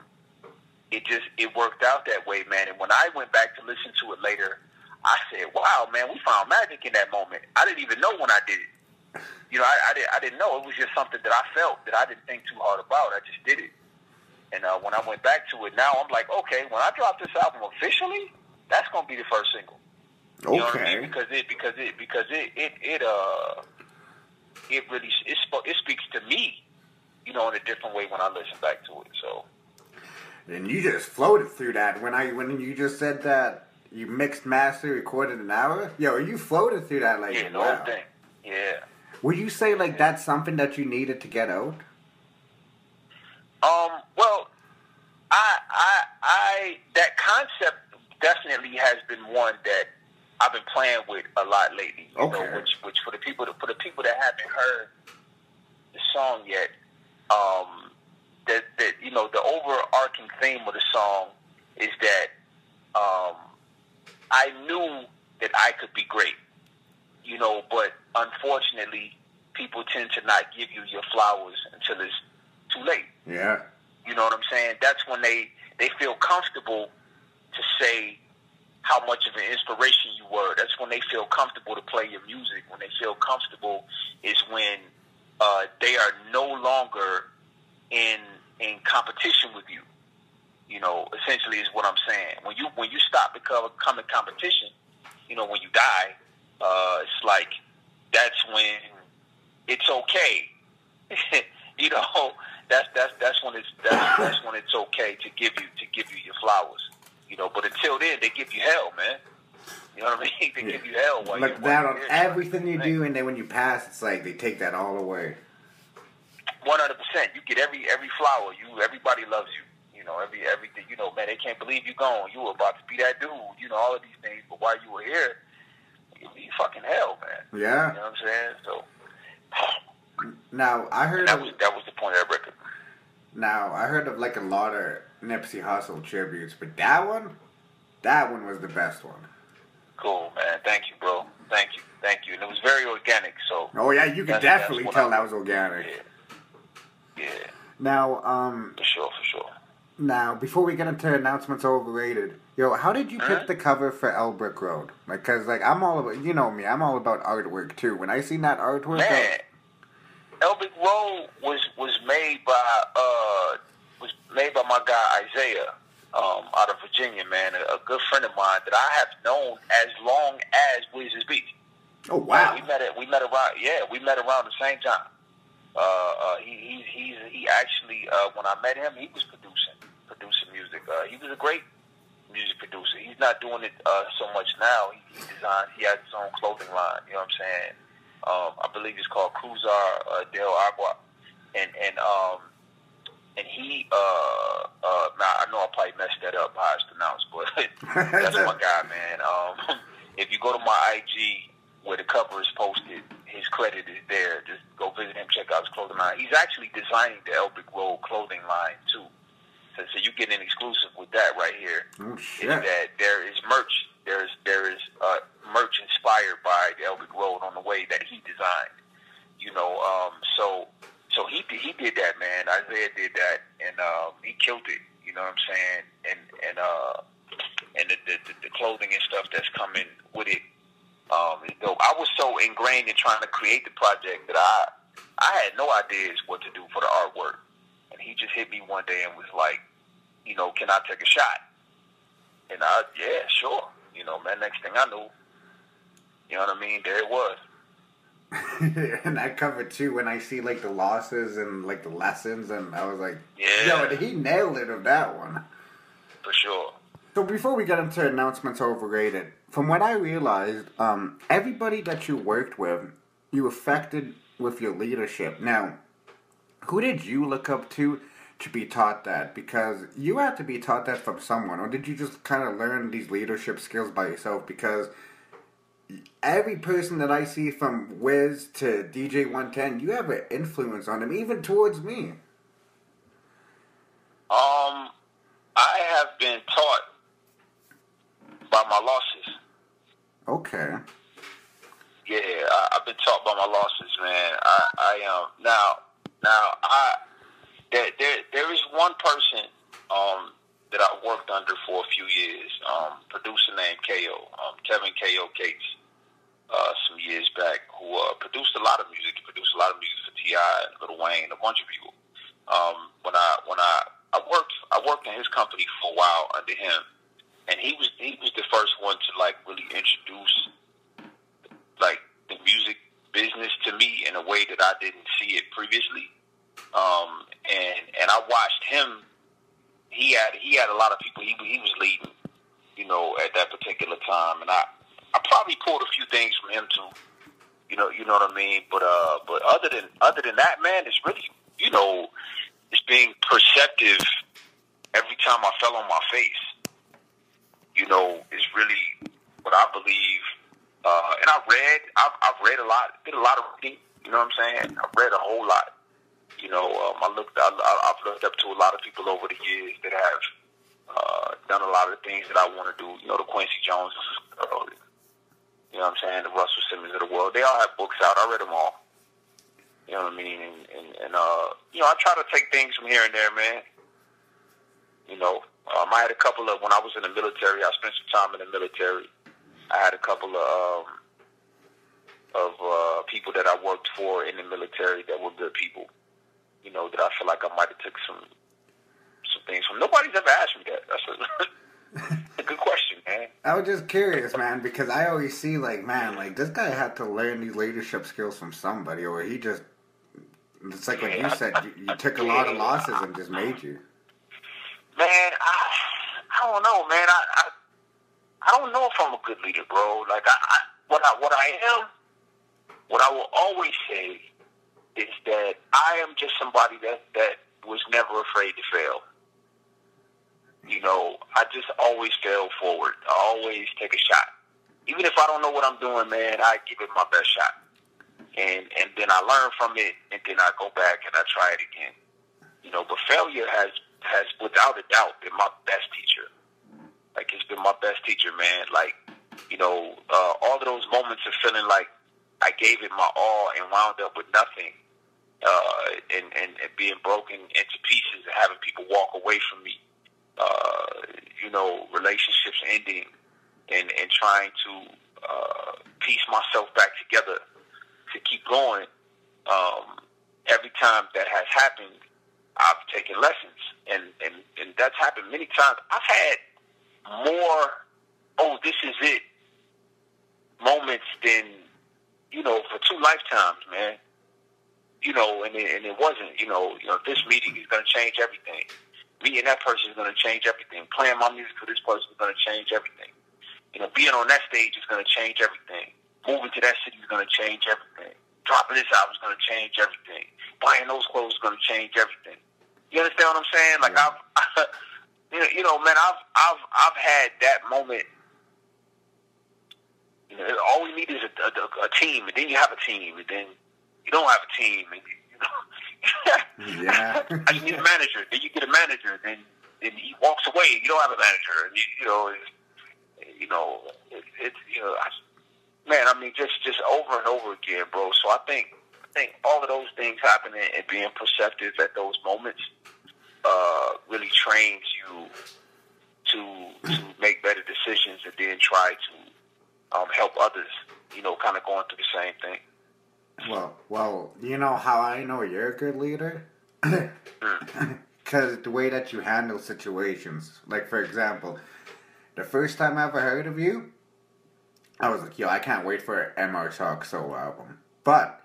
it just it worked out that way, man. And when I went back to listen to it later, I said, "Wow, man, we found magic in that moment." I didn't even know when I did it. You know, I, I didn't. I didn't know. It was just something that I felt that I didn't think too hard about. I just did it. And uh, when I went back to it, now I'm like, okay, when I drop this album officially, that's gonna be the first single. You know what I mean? Okay. Because it because it because it it it uh it really it spo- it speaks to me, you know, in a different way when I listen back to it. So And you just floated through that when I when you just said that you mixed, master, recorded an hour. Yo, you floated through that like yeah, the wow. whole thing. Yeah. Would you say like that's something that you needed to get out? Um. Well, I I I that concept definitely has been one that I've been playing with a lot lately. You Okay. know, which which for the people for the people that haven't heard the song yet, um, that that you know the overarching theme of the song is that um, I knew that I could be great, you know, but unfortunately, people tend to not give you your flowers until it's too late. Yeah. You know what I'm saying? That's when they they feel comfortable to say how much of an inspiration you were. That's when they feel comfortable to play your music. When they feel comfortable is when uh, they are no longer in in competition with you. You know, essentially is what I'm saying. When you when you stop becoming competition, you know, when you die, uh, it's like that's when it's okay. you know, that's that's that's when it's that's, that's when it's okay to give you to give you your flowers. You know, but until then, they give you hell, man. You know what I mean? They give you hell while Like that on everything you do, and then when you pass, it's like they take that all away. One hundred percent. You get every every flower. You everybody loves you. You know every everything. You know, man, they can't believe you gone. You were about to be that dude. You know all of these things, but while you were here, you be fucking hell, man. Yeah. You know what I'm saying? So Now I heard that of, was that was the point of that record. now I heard of like a lot of Nipsey Hussle tributes, but that one, that one was the best one. Cool, man. Thank you, bro. Thank you, thank you. And it was very organic. So Oh yeah, you could that's definitely tell I- that was organic. yeah, yeah, Now, um, for sure, for sure. now before we get into announcements overrated, yo, how did you pick Mhm. the cover for Elbrick Road? Like, cause like I'm all about, you know me, I'm all about artwork too. When I seen that artwork, I- Man, Elbrick Road was was made by uh was made by my guy Isaiah um, out of Virginia, man, a, a good friend of mine that I have known as long as Wiz's Beast. oh wow, we met at we met around yeah we met around the same time. Uh, uh, he, he's he's he actually uh, when I met him he was producing producing music. Uh, he was a great music producer. He's not doing it uh, so much now. He, he designs. He has his own clothing line. You know what I'm saying? Um, I believe it's called Cruzar uh, del Agua, and and um, and he. Uh, uh, now I know I probably messed that up how it's pronounced, but that's my guy, man. Um, if you go to my IG where the cover is posted, his credit is there. Just go visit him, check out his clothing line. He's actually designing the Elbrick Road clothing line too. So, so you get an exclusive with that right here. Oh Is shit! that there is merch. There's there is uh, merch inspired by the Elbrick Road on the way that he designed. You know, um, so so he he did that, man. Isaiah did that, and um, he killed it. You know what I'm saying? And and uh, and the, the the clothing and stuff that's coming with it. Um, is dope. I was so ingrained in trying to create the project that I I had no ideas what to do for the artwork, and he just hit me one day and was like, you know, can I take a shot? And I, yeah, sure. You know, man. Next thing I knew, you know what I mean. There it was. and that cover too when I see like the losses and like the lessons, and I was like, Yeah. yo, he nailed it of that one. For sure. So before we get into announcements overrated, from what I realized, um, everybody that you worked with, you affected with your leadership. Now, who did you look up to to be taught that? Because you had to be taught that from someone, or did you just kind of learn these leadership skills by yourself? Because every person that I see from Wiz to DJ 110, you have an influence on them, even towards me. Um, I have been taught by my losses. Okay. Yeah, I, I've been taught by my losses, man. I, I um now now I there there there is one person um that I worked under for a few years, um, producer named Khao, um, Kevin Khao Cates, uh, some years back, who uh, produced a lot of music. Produced a lot of music for T.I. and Lil Wayne, a bunch of people. Um, when I when I I worked I worked in his company for a while under him, and he was he was the first one to like really introduce like the music business to me in a way that I didn't see it previously. Um, and and I watched him. He had he had a lot of people he he was leading, you know, at that particular time, and I I probably pulled a few things from him too. You know, you know what I mean. But uh, but other than other than that, man, it's really you know, it's being perceptive every time I fell on my face. You know, is really what I believe. Uh, and I read, I've, I've read a lot, did a lot of reading. You know what I'm saying? I've read a whole lot. You know, um, I looked, I, I've looked up to a lot of people over the years that have uh, done a lot of the things that I want to do. You know, the Quincy Jones, uh, you know what I'm saying? The Russell Simmons of the world. They all have books out. I read them all. You know what I mean? And, and, and uh, you know, I try to take things from here and there, man. You know, um, I had a couple of when I was in the military. I spent some time in the military. I had a couple of um, of uh, people that I worked for in the military that were good people. You know, that I feel like I might have took some some things from. Nobody's ever asked me that. That's a, a good question, man. I was just curious, man, because I always see like, man, like this guy had to learn these leadership skills from somebody, or he just. It's like what you said. You, you took a lot of losses and just made you. Man, I I don't know, man. I I, I don't know if I'm a good leader, bro. Like I, I what I what I am, what I will always say is that I am just somebody that that was never afraid to fail. You know, I just always fail forward. I always take a shot. Even if I don't know what I'm doing, man, I give it my best shot. And and then I learn from it and then I go back and I try it again. You know, but failure has has without a doubt been my best teacher. Like it's been my best teacher, man. Like, you know, uh, all of those moments of feeling like I gave it my all and wound up with nothing, uh, and, and, and being broken into pieces and having people walk away from me. Uh, you know, relationships ending and, and trying to uh, piece myself back together to keep going. Um, every time that has happened, I've taken lessons, and, and, and that's happened many times. I've had more, oh, this is it moments than, you know, for two lifetimes, man. You know, and it, and it wasn't, you know, you know, this meeting is going to change everything. meeting that person is going to change everything. Playing my music for this person is going to change everything. You know, being on that stage is going to change everything. Moving to that city is going to change everything. Dropping this album is going to change everything. Buying those clothes is going to change everything. You understand what I'm saying? Like Yeah. I've, you know, you know, man, I've, I've, I've had that moment. You know, all we need is a, a, a team, and then you have a team, and then you don't have a team, and you know. Yeah. I just need a manager. Then you get a manager. Then then he walks away. and You don't have a manager. And you, you know, it's, you know, it, it's you know, I, man. I mean, just just over and over again, bro. So I think I think all of those things happening and being perceptive at those moments uh, really trains you to to make better decisions and then try to um, help others. You know, kind of going through the same thing. Well, well, you know how I know you're a good leader? Because the way that you handle situations. Like, for example, the first time I ever heard of you, I was like, yo, I can't wait for an MR Talk solo album. But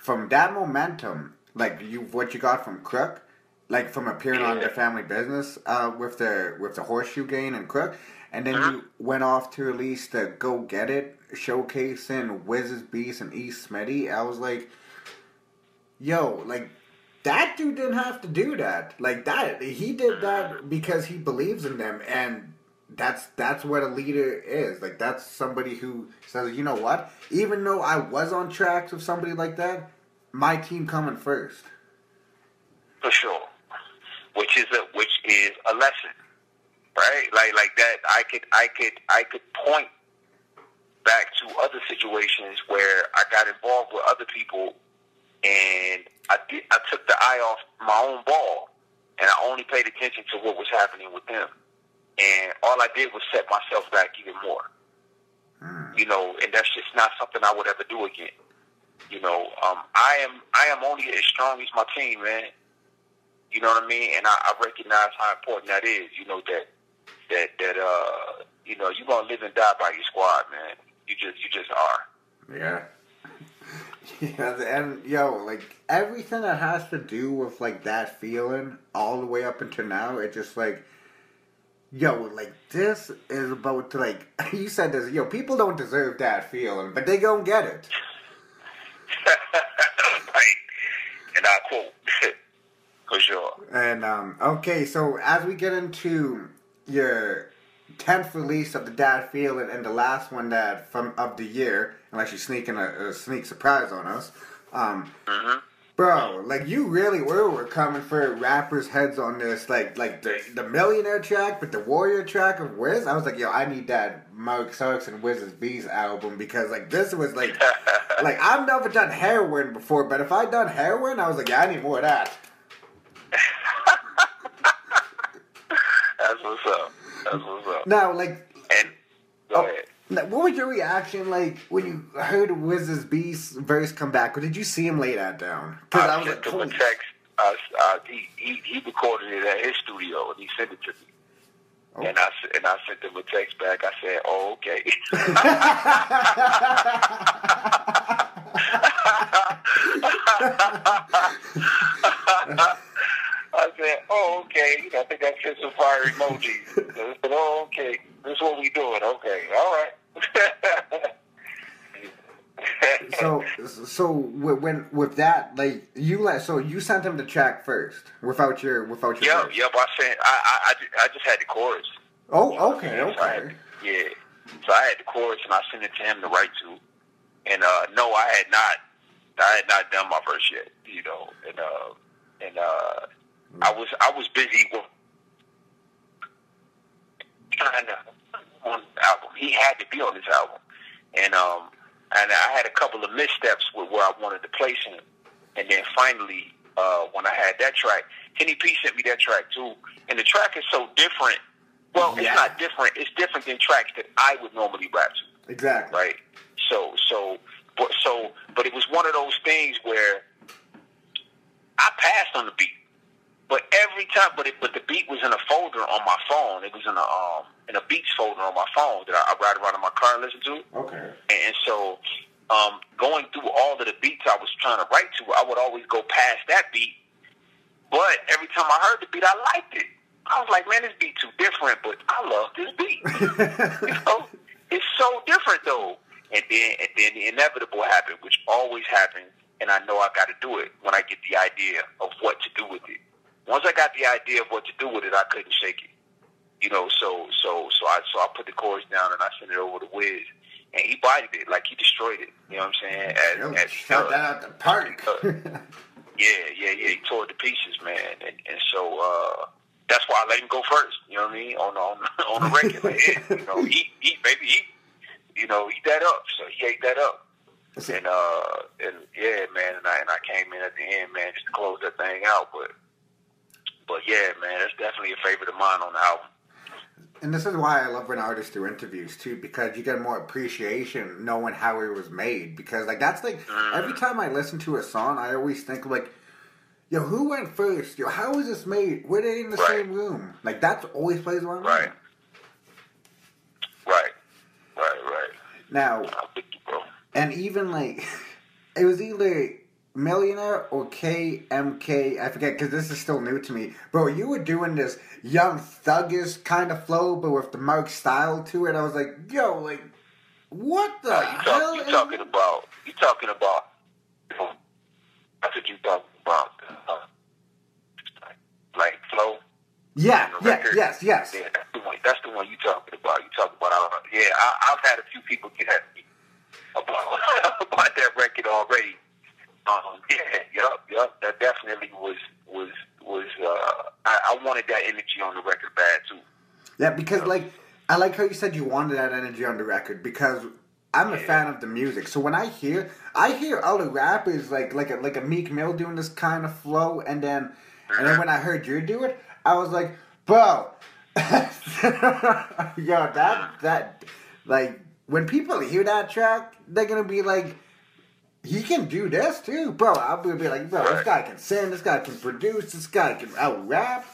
from that momentum, like you, what you got from Crook, like from appearing on the Family Business uh, with the with the Horseshoe Gang and Crook, and then Uh-huh. you went off to release the Go Get It showcasing Wiz's Beast and East Smitty. I was like, yo, like that dude didn't have to do that. Like that, he did that because he believes in them, and that's that's what a leader is. Like that's somebody who says, you know what? Even though I was on tracks with somebody like that, my team coming first. for sure. Which is a which is a lesson, right? Like like that. I could I could I could point back to other situations where I got involved with other people, and I did I took the eye off my own ball, and I only paid attention to what was happening with them, and all I did was set myself back even more. You know, and that's just not something I would ever do again. You know, um, I am I am only as strong as my team, man. You know what I mean? And I, I recognize how important that is. You know that that that uh you know you're gonna live and die by your squad, man. You just you just are. Yeah. Yeah, and yo, like everything that has to do with like that feeling, all the way up until now, it just like, yo, like this is about to like you said this, yo, people don't deserve that feeling, but they gonna get it. right. And I quote for sure. And um, okay, so as we get into your tenth release of the Dad Feeling and the last one that from of the year, unless you're sneaking a, a sneak surprise on us, um, hmm bro, like you really were, were coming for rappers' heads on this, like like the the Millionaire track, but the Warrior track of Wiz. I was like, yo, I need that Mark Sox and Wiz's Beast album because like this was like like I've never done heroin before, but if I done heroin, I was like, yeah, I need more of that. That's what's up. That's what's up. Now, like And go Oh, ahead. now, what was your reaction like when you heard Wiz's Beast verse come back? Or did you see him lay that down? Because I, I was sent like, him a text. Uh, uh, he, he he recorded it at his studio and he sent it to me. Oh. And I and I sent him a text back. I said, "Oh, okay." I said, "Oh, okay." I think I sent some fire emojis. I said, "Oh, okay. This is what we doing. Okay, all right." so so when with that like you let so you sent him the track first without your without your Yep, verse. yep. I sent. I, I, I just had the chorus. Oh, okay, So I had- okay. yeah. So I had the chorus and I sent it to him to write to. And uh no, I had not I had not done my verse yet, you know. And uh and uh I was I was busy with trying to on the album. He had to be on this album. And um and I had a couple of missteps with where I wanted to place him. And then finally, uh, when I had that track, Kenny P sent me that track too. And the track is so different. Well, Yeah. it's not different. It's different than tracks that I would normally rap to Exactly. right? So, so, but so, but it was one of those things where I passed on the beat, but every time, but it, but the beat was in a folder on my phone. It was in a um in a beats folder on my phone that I, I ride around in my car and listen to. Okay. And, so, um, going through all of the beats I was trying to write to, I would always go past that beat But every time I heard the beat, I liked it. I was like, man, this beat too different, but I love this beat. you know, it's so different though. And then, and then the inevitable happened, which always happens, and I know I got to do it when I get the idea of what to do with it. Once I got the idea of what to do with it, I couldn't shake it. You know, so so so I so I put the chords down and I sent it over to Wiz, and he bodied it like he destroyed it. You know what I'm saying? As, Yo, as does. that out the park. Yeah, yeah, yeah. He tore it to pieces, man, and and so uh, that's why I let him go first. You know what I mean? On on on the record, like, yeah, you know, eat, eat, baby, eat. You know, eat that up. So he ate that up, and uh, and yeah, man, and I and I came in at the end, man, just to close that thing out. But but yeah, man, it's definitely a favorite of mine on the album. And this is why I love when artists do interviews too, because you get more appreciation knowing how it was made. Because like that's like mm. every time I listen to a song, I always think like, yo, who went first? Yo, how was this made? Were they in the Right. same room? Like that's always plays my mind. Right, right, right, right. Now, I'm you, bro. and even like, it was either Millionaire or KMK. I forget because this is still new to me. Bro, you were doing this young thuggish kind of flow, but with the Mark style to it. I was like, yo, like, what the Uh, you, hell? talk, you is talking about? You talking about? That's what you talking about? Uh, like flow. Yeah, yeah, record. yes, yes. Yeah, that's the one. That's the one you talking about. You talking about? Uh, yeah, I, I've had a few people get at me about about that record already. Um, yeah, yup, yup. That definitely was was was. Uh, I, I wanted that energy on the record bad too. Yeah, because like I like how you said you wanted that energy on the record because I'm a Yeah. fan of the music. So when I hear I hear other rappers like like a like a Meek Mill doing this kind of flow and then and then when I heard you do it, I was like, bro Yo, that that like when people hear that track, they're gonna be like he can do this too, bro. I'm gonna be like, bro, this guy can sing, this guy can produce, this guy can out rap.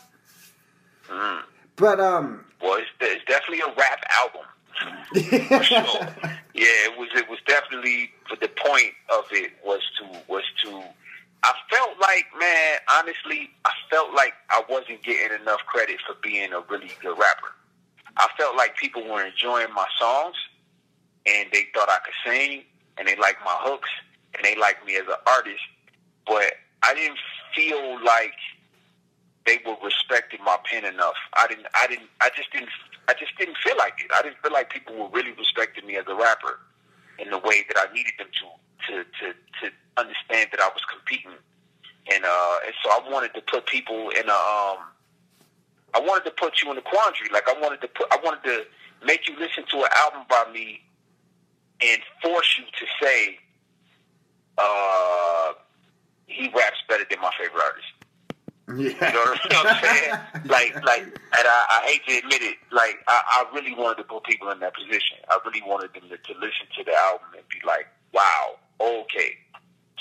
Mm. But um Well, it's, it's definitely a rap album. sure. Yeah, it was. It was definitely. But the point of it was to was to. I felt like, man, honestly, I felt like I wasn't getting enough credit for being a really good rapper. I felt like people were enjoying my songs, and they thought I could sing, and they liked my hooks, and they liked me as an artist. But I didn't feel like they were respecting my pen enough. I didn't. I didn't. I just didn't. I just didn't feel like it. I didn't feel like people were really respecting me as a rapper in the way that I needed them to to to to understand that I was competing. And uh, and so I wanted to put people in a um. I wanted to put you in a quandary. Like I wanted to put. I wanted to make you listen to an album by me and force you to say, uh, he raps better than my favorite artist. Yeah. You know what, you know what I'm saying? like, like, and I, I hate to admit it, like, I, I really wanted to put people in that position. I really wanted them to, to listen to the album and be like, wow, okay,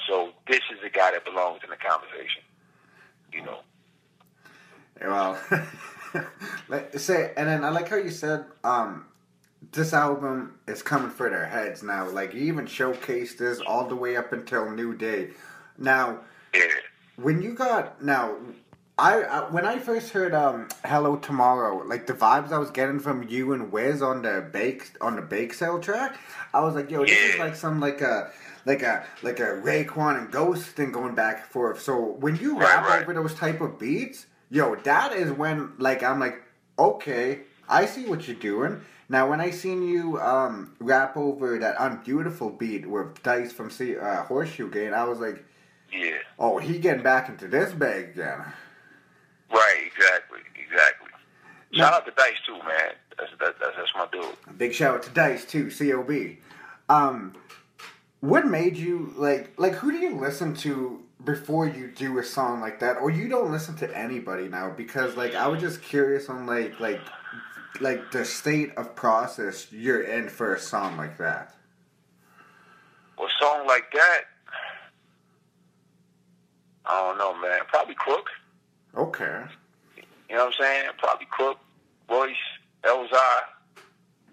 so this is the guy that belongs in the conversation. You know? Well, say, and then I like how you said, um, this album is coming for their heads now. Like, you even showcased this all the way up until New Day. Now, when you got now, I, I when I first heard um Hello Tomorrow, like the vibes I was getting from you and Wiz on the bake on the bake sale track, I was like, yo, this is like some like a like a like a Raekwon and Ghost thing going back and forth. So when you Right, rap right. over those type of beats, yo, that is when like I'm like, okay, I see what you're doing. Now when I seen you um rap over that unbeautiful beat with Dice from C- uh, Horseshoe Gang, I was like, Yeah. oh, he getting back into this bag again. Right, exactly, exactly. Shout out to Dice, too, man. That's, that, that's, that's my dude. Big shout out to Dice too, COB. Um, what made you like like who do you listen to before you do a song like that, or you don't listen to anybody now? Because like I was just curious on like like like the state of process you're in for a song like that. Well, a song like that, I don't know, man. Probably Crook. Okay. You know what I'm saying? Probably Crook, Royce, Elzhi.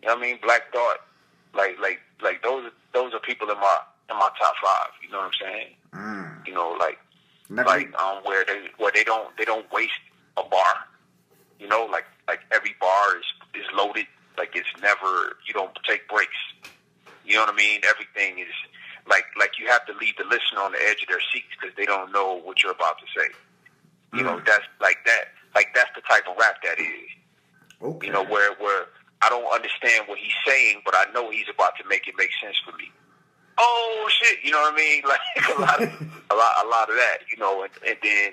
You know what I mean? Black Thought. Like, like, like those are those are people in my in my top five. You know what I'm saying? Mm. You know, like Never. like um, where they where they don't they don't waste a bar. You know, like like every bar is is loaded. Like it's never you don't take breaks. You know what I mean? Everything is like like you have to leave the listener on the edge of their seats because they don't know what you're about to say. You know, Mm. that's like that. Like that's the type of rap that is. okay. You know, where where I don't understand what he's saying, but I know he's about to make it make sense for me. Oh shit, you know what I mean? Like a lot, of, a lot, a lot of that. You know, and, and then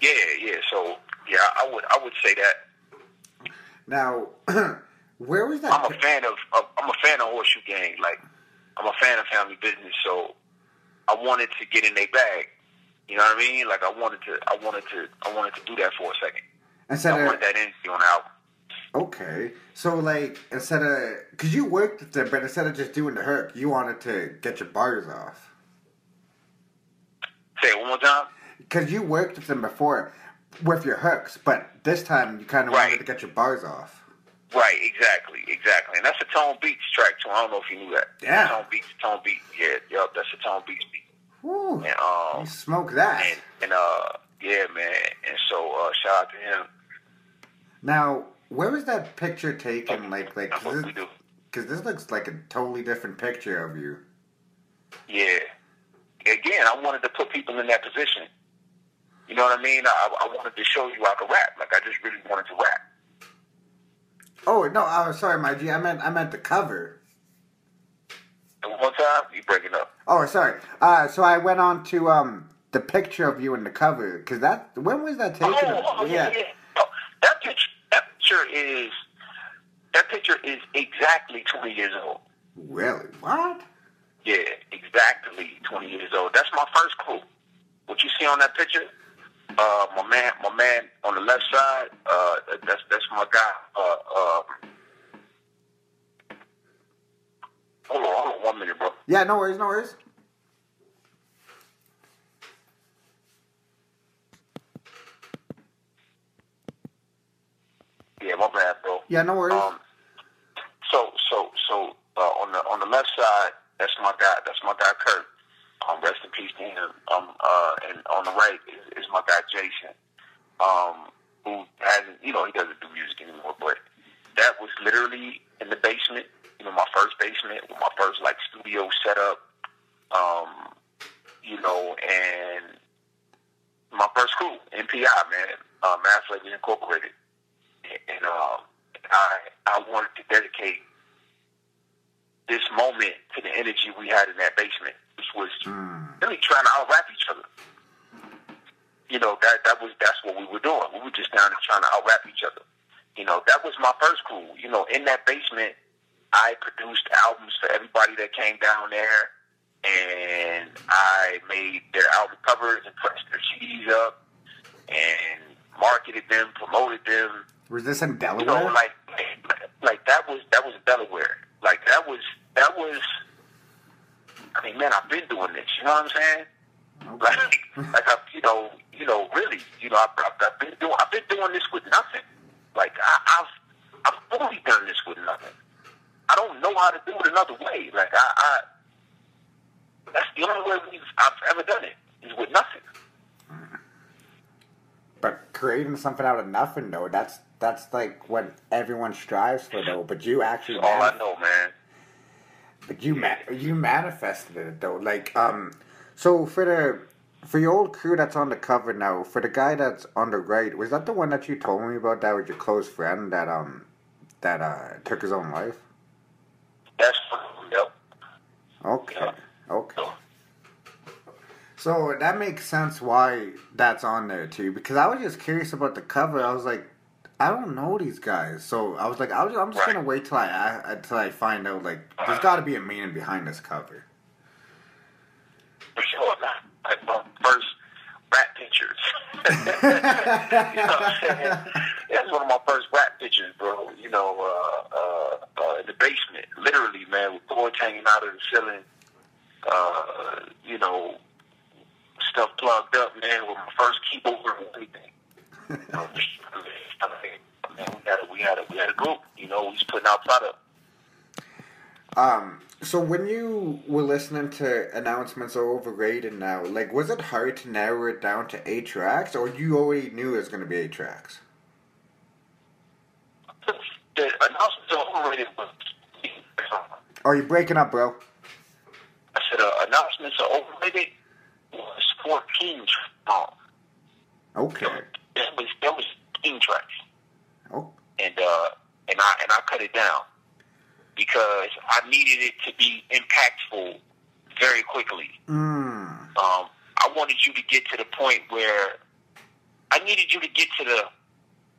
yeah, yeah. So yeah, I would I would say that Now, where was that? I'm a fan of, of I'm a fan of Horseshoe Gang. Like I'm a fan of Family Business. So I wanted to get in their bag. You know what I mean? Like I wanted to, I wanted to, I wanted to do that for a second. instead I of wanted that energy on the album. okay, so like instead of because you worked with them, but instead of just doing the hook, you wanted to get your bars off. Say it one more time. Because you worked with them before with your hooks, but this time you kind of wanted to get your bars off. Right, exactly, exactly. And that's a Tone Beats track too. I don't know if you knew that. Yeah. Tone Beats, Tone Beats. Yeah, yep, that's a Tone Beats beat. Woo! And um You smoke that. and, and uh yeah, man. And so uh shout out to him. Now, where was that picture taken? Like, like, That's what we do. because this looks like a totally different picture of you. Yeah. Again, I wanted to put people in that position. You know what I mean? I, I wanted to show you I could rap. Like I just really wanted to rap. Oh no, I was sorry, my G. I meant I meant the cover. And one time, you breaking up. Oh, sorry. Uh, so I went on to um the picture of you in the cover because that when was that taken? Oh, oh, yeah, yeah. Oh, that picture, that picture is that picture is exactly 20 years old. Really? What? Yeah, exactly 20 years old. That's my first clue. What you see on that picture, uh, my man, my man on the left side, uh, that's that's my guy. Uh, uh, hold on, hold on, one minute, bro. Yeah, no worries, no worries. Yeah, my bad, bro. Yeah, no worries. Um, so so so uh, on the on the left side, that's my guy. That's my guy Kurt. Um, rest in peace to him. Um, uh, and on the right is, is my guy Jason. Um, who hasn't, you know, he doesn't do music anymore, but that was literally in the basement. You know, my first basement with my first like studio setup. Um, you know, and my first crew, MPI, man, uh, Mass Flavors Incorporated and um, I I wanted to dedicate this moment to the energy we had in that basement, was Hmm. really trying to out rap each other. You know that that was that's what we were doing. We were just down there trying to out rap each other. You know that was my first crew. You know in that basement, I produced albums for everybody that came down there, and I made their album covers and pressed their CDs up, and marketed them, promoted them was this in you Delaware? know, like like that was that was Delaware. Like that was that was. I mean, man, I've been doing this. You know what I'm saying? Like, like I, you know, you know, really, you know, I've, I've, I've been doing, I've been doing this with nothing. Like I, I've, I've only done this with nothing. I don't know how to do it another way. Like I, I that's the only way we've, I've ever done it is with nothing. But creating something out of nothing, though, that's that's like what everyone strives for, though. But you actually, All I know, man. But you ma- you manifested it, though. Like, um, so for the for your old crew that's on the cover now, for the guy that's on the right, was that the one that you told me about? That was your close friend that um that uh took his own life. That's yep. Okay, okay. So that makes sense why that's on there too. Because I was just curious about the cover. I was like, I don't know these guys. So I was like, I was, I'm just Right. gonna wait till I I- until I find out. Like, there's got to be a meaning behind this cover. For sure, man. Like my first rap pictures. you know what I'm saying? That's one of my first rap pictures, bro. You know, uh, uh, uh, in the basement, literally, man, with cords hanging out of the ceiling. Uh, you know, stuff plugged up, man, with my first keyboard and everything. You know, just, man, we had a, we had a, we had a group. You know, we was putting out product. Um. So when you were listening to announcements are overrated now, like was it hard to narrow it down to eight tracks, or you already knew it was going to be eight tracks? The announcements are overrated. was- Are you breaking up, bro? I said uh, announcements are overrated. Was fourteen songs. Okay. That was that was fifteen tracks. And uh, and I and I cut it down because I needed it to be impactful very quickly. mm. Um, I wanted you to get to the point where I needed you to get to the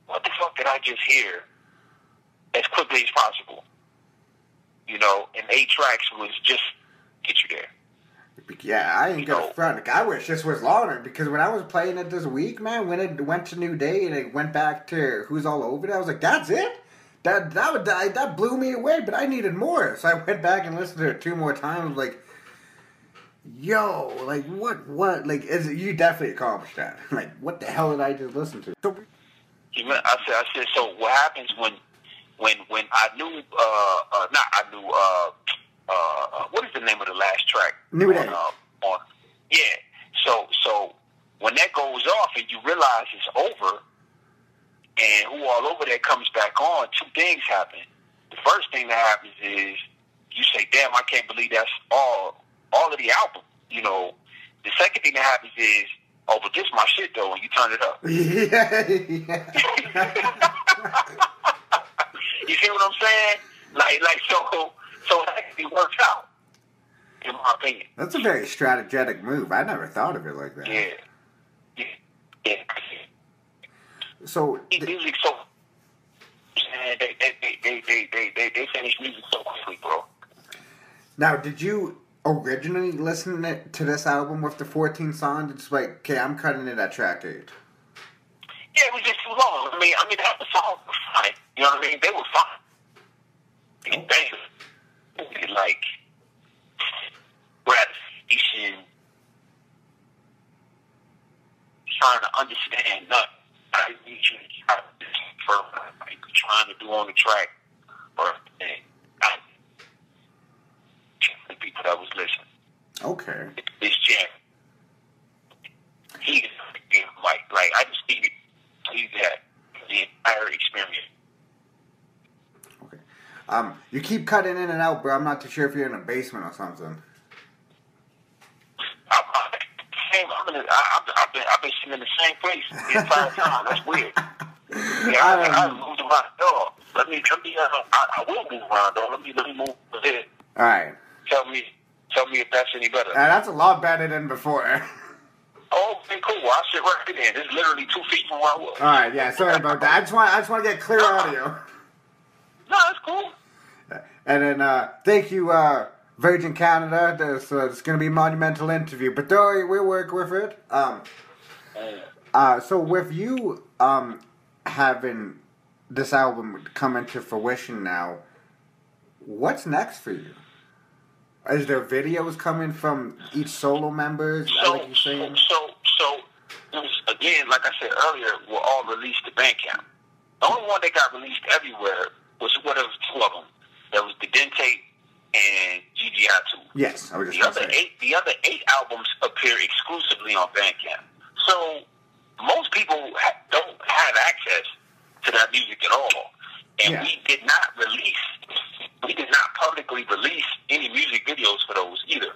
what the fuck did I just hear as quickly as possible. You know, and eight tracks was just get you there. Yeah, I ain't You gonna front. Like, I wish this was longer because when I was playing it this week, man, when it went to New Day and it went back to Who's All Over It, I was like, that's it. That that would that, that blew me away, but I needed more, so I went back and listened to it two more times. Like, yo, like what what like is you definitely accomplished that. Like, what the hell did I just listen to? So, You know, I said, I said. So what happens when, when, when I knew, uh, uh not I knew, uh, uh, what is the name of the last track? New Day. On, uh, on, yeah. So, so when that goes off and you realize it's over, and who all over there comes back on, two things happen. The first thing that happens is you say, "Damn, I can't believe that's all, all of the album." You know. The second thing that happens is, "Oh, but this my shit though," and you turn it up. yeah, yeah. You see what I'm saying? Like, like so, so it worked out, in my opinion. That's a very strategic move. I never thought of it like that. Yeah. Yeah. yeah. So. Th- music so. They, they, they, they, they, they, finish music so quickly, bro. Now, did you originally listen to this album with the 14 songs? It's like, okay, I'm cutting it at track 8. Yeah, it was just too long. I mean, I mean, that was all fine. You know what I mean? They were fine. Oh. They, like gratification, trying to understand nothing. I need you to try to further, like trying to do on the track, or and the people that was listening, Okay. this jam. He is like, like I just needed to that the entire. Um, you keep cutting in and out, bro. I'm not too sure if you're in a basement or something. I, I, same, I'm in the, I, I've, been I've been sitting in the same place the entire time. That's weird. Yeah, I, I, I moved around. Dog. Let me let me uh, I, I will move around though. Let me let me move ahead. All right. Tell me tell me if that's any better. Uh, that's a lot better than before. oh, okay, cool. I'll sit right. This is literally two feet from where I was. All right. Yeah. Sorry about that. I just want I just want to get clear audio. No, that's cool. And then uh, thank you, uh, Virgin Canada. This uh, it's gonna be a monumental interview, but don't worry, we'll work with it. Um, uh, so with you um, having this album come into fruition now, what's next for you? Is there videos coming from each solo members? So, like you're saying? so, so, was, again, like I said earlier, were all released to Bandcamp. The only one that got released everywhere was what was two of them. There was the Dente and GGI Two. Yes, I was just The other say. eight, the other eight albums appear exclusively on Bandcamp. So most people ha- don't have access to that music at all, and Yeah. we did not release, we did not publicly release any music videos for those either.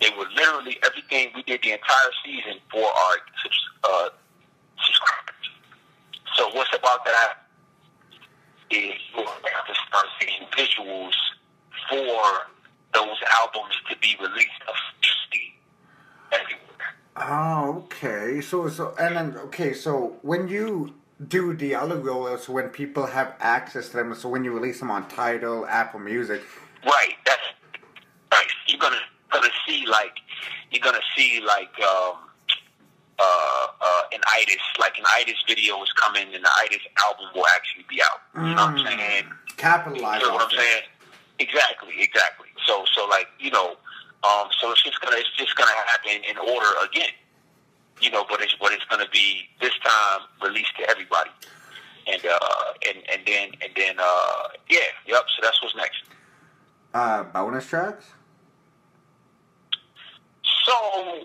They were literally everything we did the entire season for our uh, subscribers. So what's about that is you're going to start seeing visuals for those albums to be released officially everywhere. Oh, okay. So, so, and then, okay, so when you do the other rollers, when people have access to them, so when you release them on Tidal, Apple Music, Right. That's right. You're gonna gonna see like you're gonna see like um uh uh an itis like an itis video is coming and the itis album will actually be out. You know what I'm saying? capitalize You know what I'm saying? Exactly, exactly. So so like, you know, um so it's just gonna it's just gonna happen in order again. You know, but it's but it's gonna be this time released to everybody. And uh and, and then and then uh yeah, yep, so that's what's next. uh, bonus tracks? So,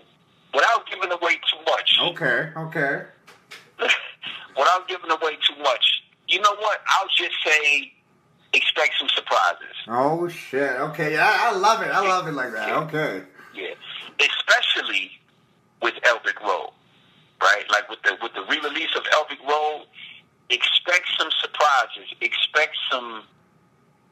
without giving away too much, Okay, okay. without giving away too much, you know what? I'll just say expect some surprises. Oh shit. Okay, yeah, I love it. I love it like that. Okay. Yeah, especially with Elbrick Road, right? Like with the with the re-release of Elbrick Road, expect some surprises. Expect some.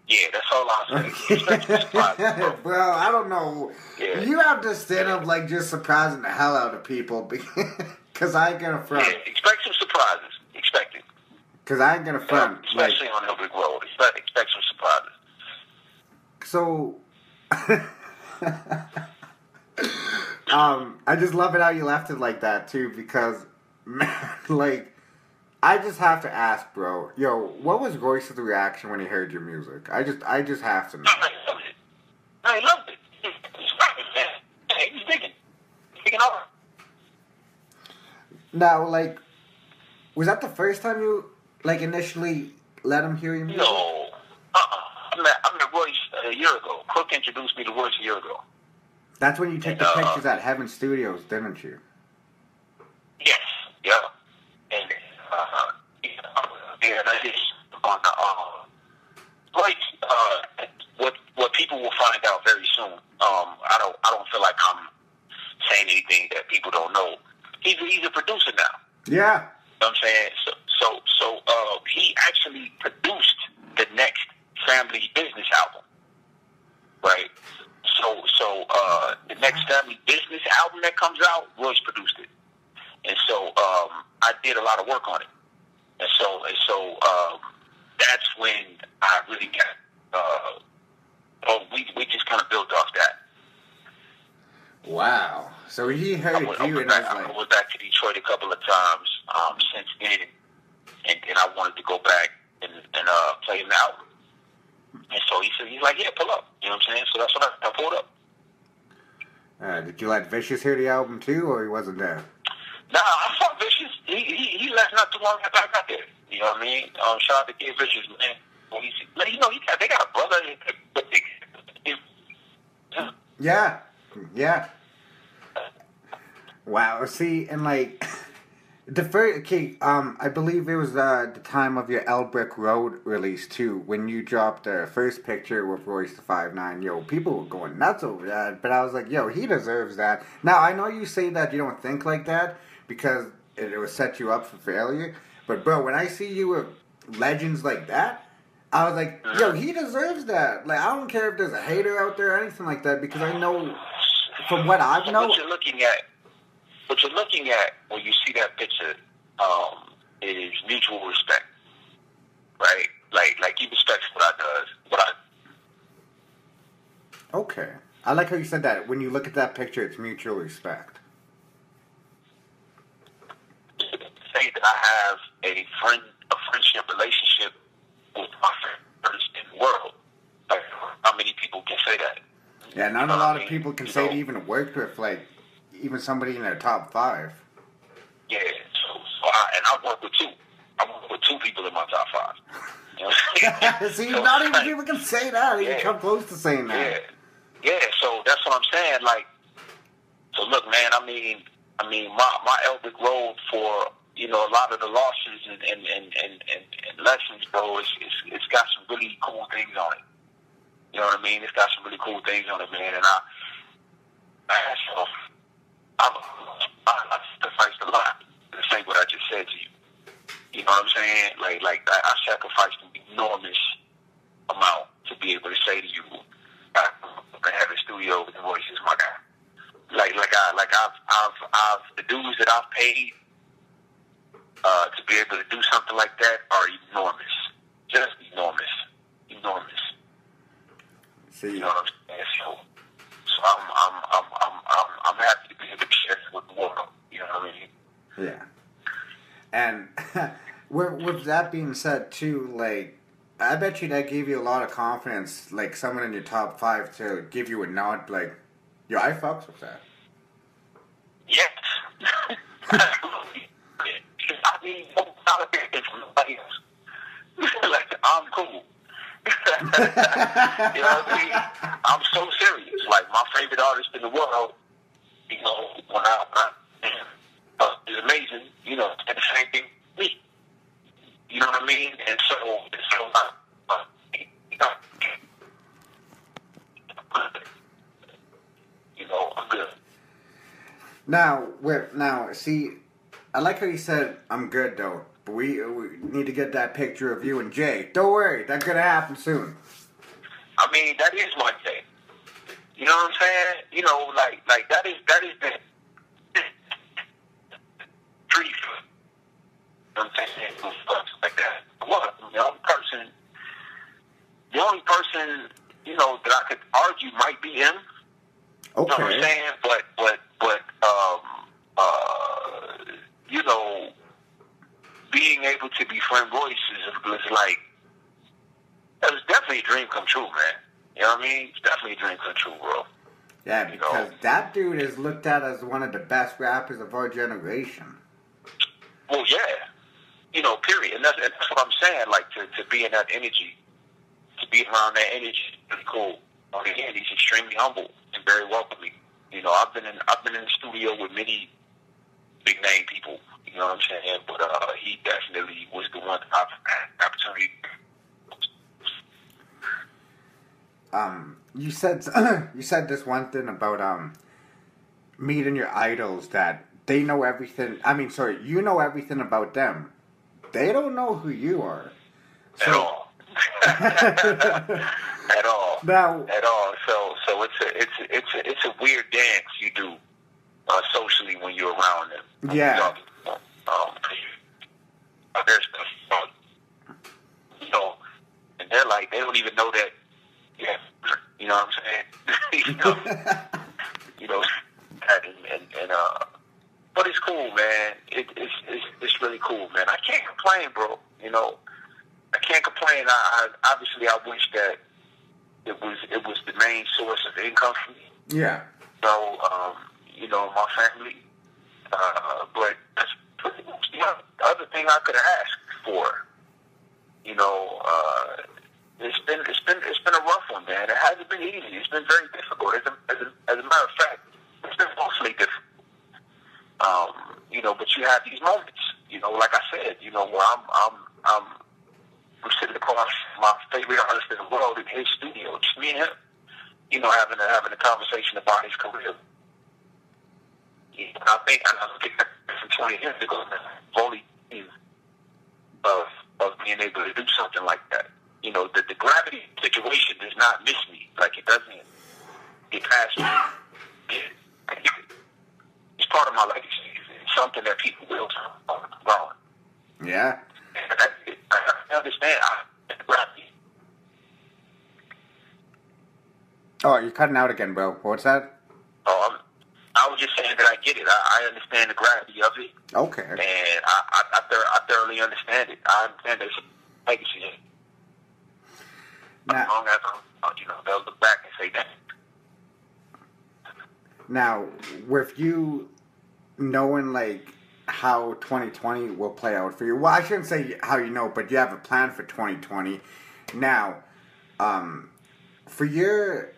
Yeah, that's all I'll say. Expect some surprises. bro. I don't know. Yeah. You have to stand up like just surprising the hell out of people because I ain't gonna front. Yeah, expect some surprises. Expect it. Because I ain't gonna front. Like, especially on Elbrick Road. Expect, expect some surprises. so. um, I just love it how you left it like that too because, man, like, I just have to ask, bro. Yo, what was Royce's reaction when he heard your music? I just, I just have to know. I loved it. I loved it. Rocking, man. Yeah, He was digging. Digging over. Now, like, was that the first time you like initially let him hear your music? No. Uh-uh. I met, I met Royce a year ago. Cook introduced me to Royce a year ago. That's when you took the Uh, pictures at Heaven Studios, didn't you? Yes. Yeah. And, uh, yeah, and I just, on the, uh, Royce, uh, what, what people will find out very soon, um, I don't, I don't feel like I'm saying anything that people don't know. He's, he's a producer now. Yeah. You know what I'm saying? So, so, so uh, he actually produced the next Family Business album, right? So, so uh, the next Family Business album that comes out, Royce produced it, and so um, I did a lot of work on it, and so, and so um, that's when I really got. Uh, oh, we we just kind of built off that. Wow. So he I heard went, I you went and I back, I like, went back to Detroit a couple of times um, since then, and then I wanted to go back and, and uh, play him the album. And so he said, he's like, yeah, pull up. You know what I'm saying? So that's what I, I pulled up. uh, did you let Vishis hear the album too, or he wasn't there? Nah, I saw Vishis. He, he, he left not too long after I got there. You know what I mean? Um, shout out to Kid Vishis, man. Well, he's, like, you know, he got, they got a brother. Yeah. Yeah. Wow. See, and like the first, okay, um, I believe it was uh, the time of your Elbrick Road release too, when you dropped the first picture with Royce the Five Nine. Yo, people were going nuts over that, but I was like, yo, he deserves that. Now I know you say that you don't think like that because it, it would set you up for failure, but bro, when I see you with legends like that. I was like, yo, he deserves that. Like, I don't care if there's a hater out there or anything like that because I know from what I've known, what you're looking at, what you're looking at when you see that picture, um, is mutual respect, right? Like, like he respects what I does, what I okay. I like how you said that. When you look at that picture, it's mutual respect. Say that I have a friend, a friendship relationship with my friends in the world. Like, how many people can say that? Yeah, not a lot of people can say they even worked with like even somebody in their top five. Yeah, so, so I, and I work with two. I work with two people in my top five. You know what I'm saying? See, So, not even like, people can say that. You Yeah. come close to saying that. yeah. yeah. So that's what I'm saying. Like, so look, man. I mean, I mean, my my Elbrick Road for you know a lot of the losses and and and and, and, and lessons, bro. It's, it's it's got some really cool things on it. You know what I mean? It's got some really cool things on it, man. And I, I so I'm, I, I sacrificed a lot to say what I just said to you. You know what I'm saying? Like like I, I sacrificed an enormous amount to be able to say to you, I have a studio with the voices, my guy. Like, like I, like I've, I've, I've, the dues that I've paid uh, to be able to do something like that are enormous, just enormous, enormous. See, You know what I'm saying? So, so I'm, I'm, I'm, I'm, I'm, I'm happy to be able to share with the world. You know what I mean? yeah. And with, with that being said, too, like I bet you that gave you a lot of confidence, like someone in your top five to give you a nod, like, yo, I fucks with that. Yes. Like, I'm cool. you know what I mean? I'm so serious. Like my favorite artist in the world, you know, when I, I uh, is amazing. You know, and the same thing me. You know what I mean? And so, and so, uh, uh, you know, you know, I'm good. Now, where now? See, I like how you said I'm good though, but we, we need to get that picture of you and Jay. Don't worry, that's gonna happen soon. I mean, that is my thing. You know what I'm saying? You know, like like that is that is the brief. You know what I'm saying? Stuff like that. What? The only person, the only person, you know, that I could argue might be him. You know what I'm Okay. saying? But but but um uh you know being able to be friend Royce is was like it was definitely a dream come true, man. You know what I mean? It's definitely a dream come true, bro. Yeah, You know. because that dude is looked at as one of the best rappers of our generation. Well, yeah. You know, period. And that's, and that's what I'm saying. Like to, to be in that energy, to be around that energy, really cool. On the end, he's extremely humble and very welcoming. You know, I've been in I've been in the studio with many big name people. You know what I'm saying? But uh, he definitely was the one that I've had opportunity. Um, you said you said this one thing about um meeting your idols that they know everything. I mean, sorry, you know everything about them. They don't know who you are. At all. At all. Now, at all. So so it's a it's a, it's a, it's a weird dance you do uh, socially when you're around them. Yeah. Um, uh, there's you and they're like they don't even know that. Yeah, you know what I'm saying? you know, you know, and and, and uh, but it's cool, man. It, it's it's it's really cool, man. I can't complain, bro. You know, I can't complain. I, I obviously I wish that it was it was the main source of income for me. yeah, So, um, you know, my family. Uh, but that's you the other thing I could ask for. You know, uh, it's been it's been it's been a rough one, man. It hasn't been easy. It's been very difficult. As a, as a, as a matter of fact, it's been mostly difficult. Um, you know, but you have these moments. You know, like I said, you know, where I'm I'm I'm, I'm sitting across my favorite artist in the world in his studio, just me and him. You know, having a, having a conversation about his career. You know, I think I'm. 20 years ago, the only of, of being able to do something like that. You know, the, the gravity situation does not miss me. Like, it doesn't get past me. It's part of my legacy. It's something that people will talk about. Yeah. I, I understand. I. Oh, you're cutting out again, bro. What's that? Oh, I'm, I was just saying that I get it. I, I understand the gravity of it, Okay. and I, I, I, thor- I thoroughly understand it. I understand there's a legacy. in. As Now, long as I'm, you know, they'll look back and say that. now, with you knowing like how 2020 will play out for you, well, I shouldn't say how you know, but you have a plan for 2020. Now, um, for your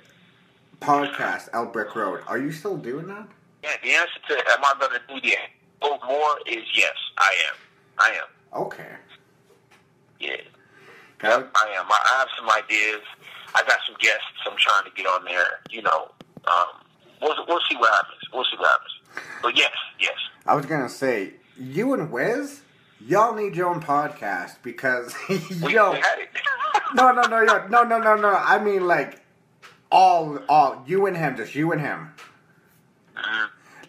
podcast, Brick Road, are you still doing that? Yeah, the answer to am I going to do the go more is yes, I am. I am. Okay. Yeah. Yep, I am. I I have some ideas. I got some guests I'm trying to get on there. You know, um, we'll, we'll see what happens. We'll see what happens. But yes, yes. I was gonna say, you and Wiz, y'all need your own podcast because We, yo, we had it. no, no, no, yo, no, no, no, no. I mean, like, all, all, you and him, just you and him.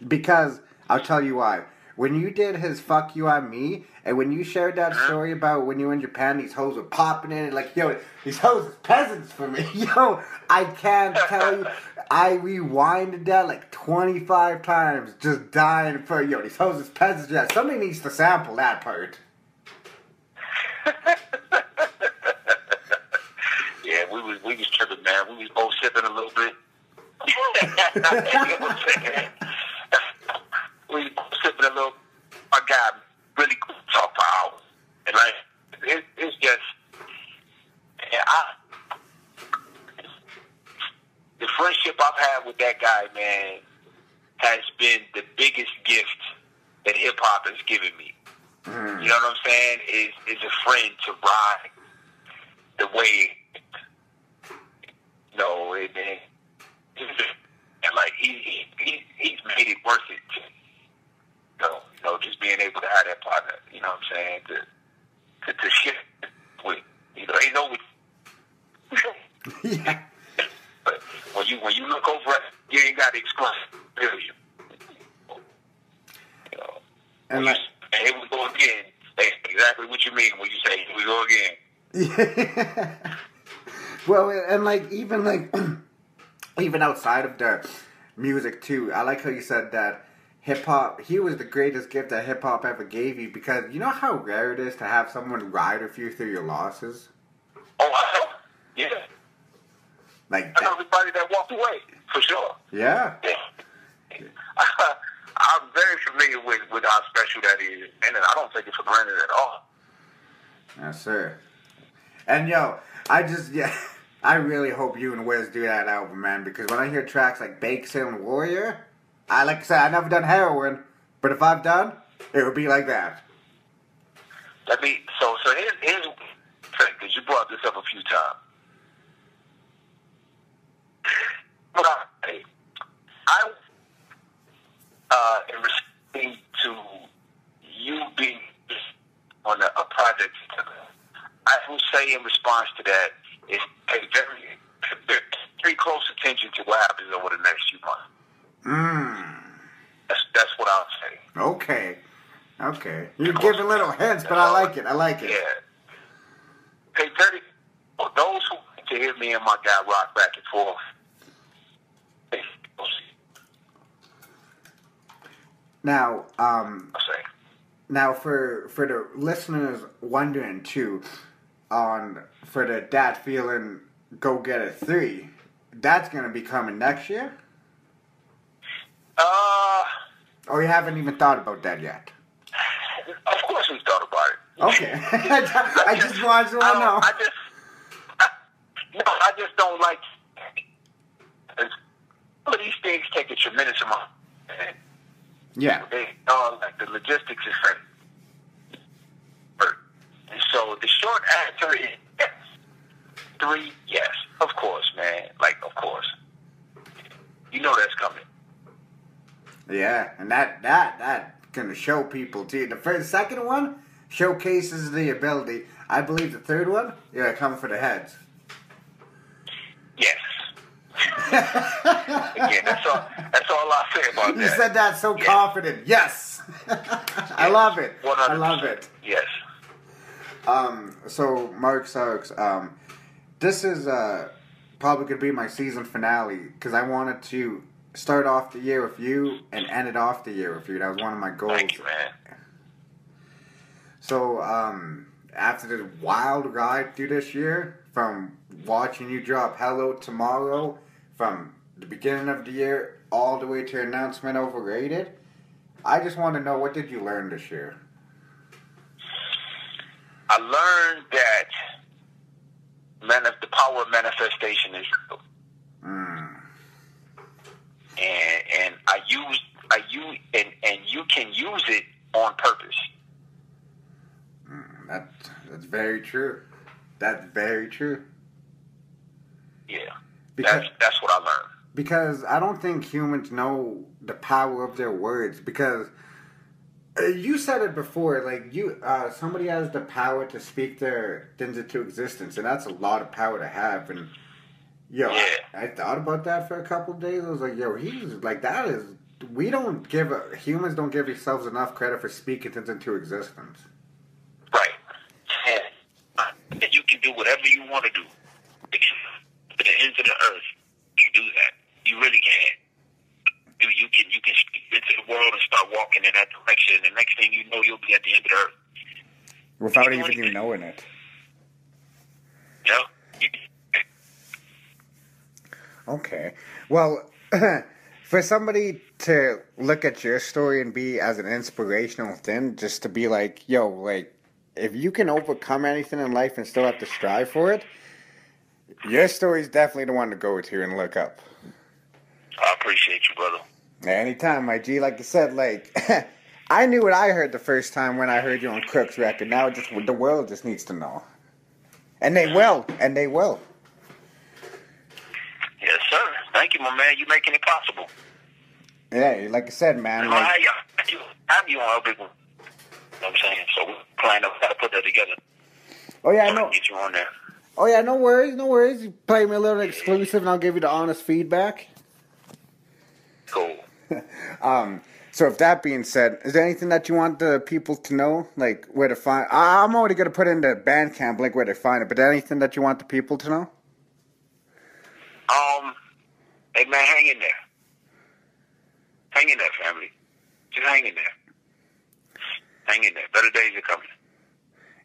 Because I'll tell you why. When you did his "fuck you on me," and when you shared that story about when you were in Japan, these hoes were popping in, like, yo, these hoes is peasants for me. Yo, I can't tell you. I rewinded that like twenty five times, just dying for yo. These hoes is peasants. Yeah, somebody needs to sample that part. we was tripping, man. We was both sipping a little bit. we was sipping a little. My guy really talked for hours, and like it, it's just, and I the friendship I've had with that guy, man, has been the biggest gift that hip hop has given me. Mm. You know what I'm saying? Is is a friend to ride the way no, it, it, and like he, he he he's made it worth it. You know, you know, just being able to have that partner. You know what I'm saying? To to, to shift with, you know, ain't no. yeah. But when you when you look over it, you ain't got to explain. Feel you? You know. And like, you, here we go again. That's exactly what you mean when you say here we go again. well, and like even like even outside of the music too, I like how you said that hip hop. He was the greatest gift that hip hop ever gave you because you know how rare it is to have someone ride with you through your losses. Oh, I know. Yeah. Like, I know everybody that walked away, for sure. yeah, Yeah. I'm very familiar with, with how special that is, and I don't take it for granted at all. yes, sir. And yo, I just yeah, I really hope you and Wiz do that album, man. Because when I hear tracks like Bake Sale and Warrior, I like I said, I've never done heroin, but if I've done, it would be like that. Let me. So, so here's here's because you brought this up a few times. I, I, uh, in respect to you being on a, a project I will say in response to that is pay very, very close attention to what happens over the next few months. Mmm. That's that's what I'll say. Okay. Okay. You're giving little hints, but I like it. I like it. Yeah. Pay very. For those who like to hear me and my guy rock back and forth. Hey, we'll see. Now, um, now for for the listeners wondering too, on for the dad Feeling Go Get a three, that's gonna be coming next year. Uh, Or you haven't even thought about that yet? of course we thought about it. Okay. I just wanted to know. I just, I, no, I just don't like. Some of these things take a tremendous amount. Yeah. they all like the logistics is hurt. So the short answer is yes. Three, yes, of course, man. Like, of course. You know that's coming. Yeah, and that that that gonna show people too. The first, second one showcases the ability. I believe the third one, yeah, coming for the heads. Yes. Again, that's all. That's all I say about You that. said that so Yeah. confident. Yes, I love it. I love it. Yes. Um, so Mark Sox, um, this is uh probably gonna be my season finale because I wanted to start off the year with you and end it off the year with you. That was one of my goals. Thank you, man. So, um, after this wild ride through this year, from watching you drop Hello Tomorrow, from the beginning of the year all the way to announcement overrated, I just want to know what did you learn this year? I learned that manif- the power of manifestation is real, Mm, and and I use I use and and you can use it on purpose. mm, that that's very true. That's very true. Yeah, Because that's that's what I learned. because I don't think humans know the power of their words because you said it before like you uh, somebody has the power to speak their things into existence and that's a lot of power to have and yo Yeah. I, I thought about that for a couple of days I was like yo he's like that is we don't give a, humans don't give ourselves enough credit for speaking things into existence Right. And, uh, and you can do whatever you want to do. To the ends of the earth, you do that. You really can. You, you can you can speak into the world and start walking in that direction. And the next thing you know, you'll be at the end of the earth. without even you knowing it You know? You, Okay. Well, for somebody to look at your story and be as an inspirational thing, just to be like, yo, like, if you can overcome anything in life and still have to strive for it, your story is definitely the one to go to and look up. I appreciate you, brother. Anytime, my G. Like you said, like I knew what I heard the first time when I heard you on Crook's record. Now it just the world just needs to know, and they will, and they will. Yes, sir. Thank you, my man. You making it possible. Yeah, like I said, man. Well, I have you, I have you on big. You know what I'm saying? So we're planning to to put that together. oh yeah, I know. Get you on there. Oh yeah, no worries, no worries. You play me a little exclusive, and I'll give you the honest feedback. Um, so if that being said, is there anything that you want the people to know, like where to find? I'm already gonna put in the Bandcamp link where to find it, but anything that you want the people to know? Um, hey man, hang in there. Hang in there, family. Just hang in there. Hang in there. Better days are coming.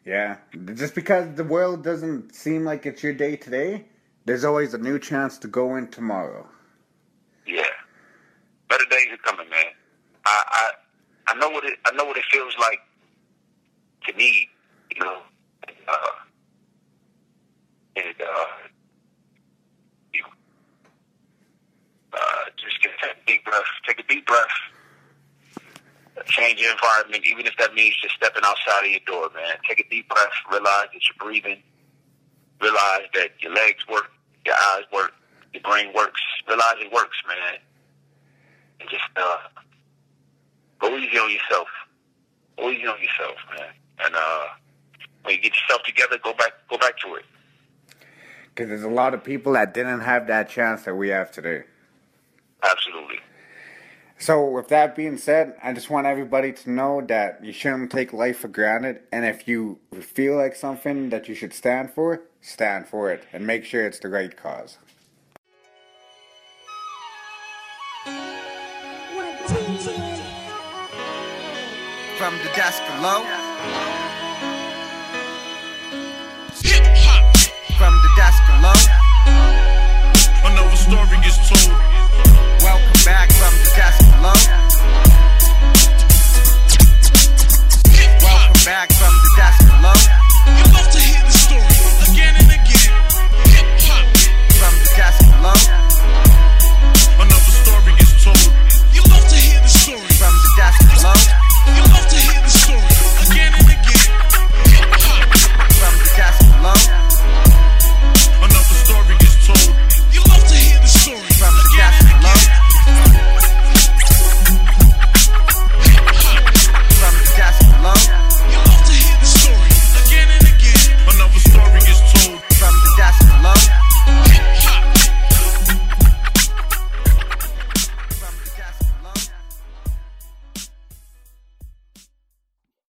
Yeah, just because the world doesn't seem like it's your day today, there's always a new chance to go in tomorrow. Better days are coming, man. I I I know what it I know what it feels like to need, you know. Uh, and uh, you uh, just get take a deep breath. Take a deep breath. Change your environment, even if that means just stepping outside of your door, man. Take a deep breath. Realize that you're breathing. Realize that your legs work, your eyes work, your brain works. Realize it works, man and just uh, go easy on yourself. Go easy on yourself, man. And uh, when you get yourself together, go back, go back to it. Because there's a lot of people that didn't have that chance that we have today. Absolutely. So, with that being said, I just want everybody to know that you shouldn't take life for granted. And if you feel like something that you should stand for, stand for it. And make sure it's the right cause. the desk of Lo. Hip hop from the desk of Lo. Another story is told. Welcome back from the desk of Lo. Welcome back.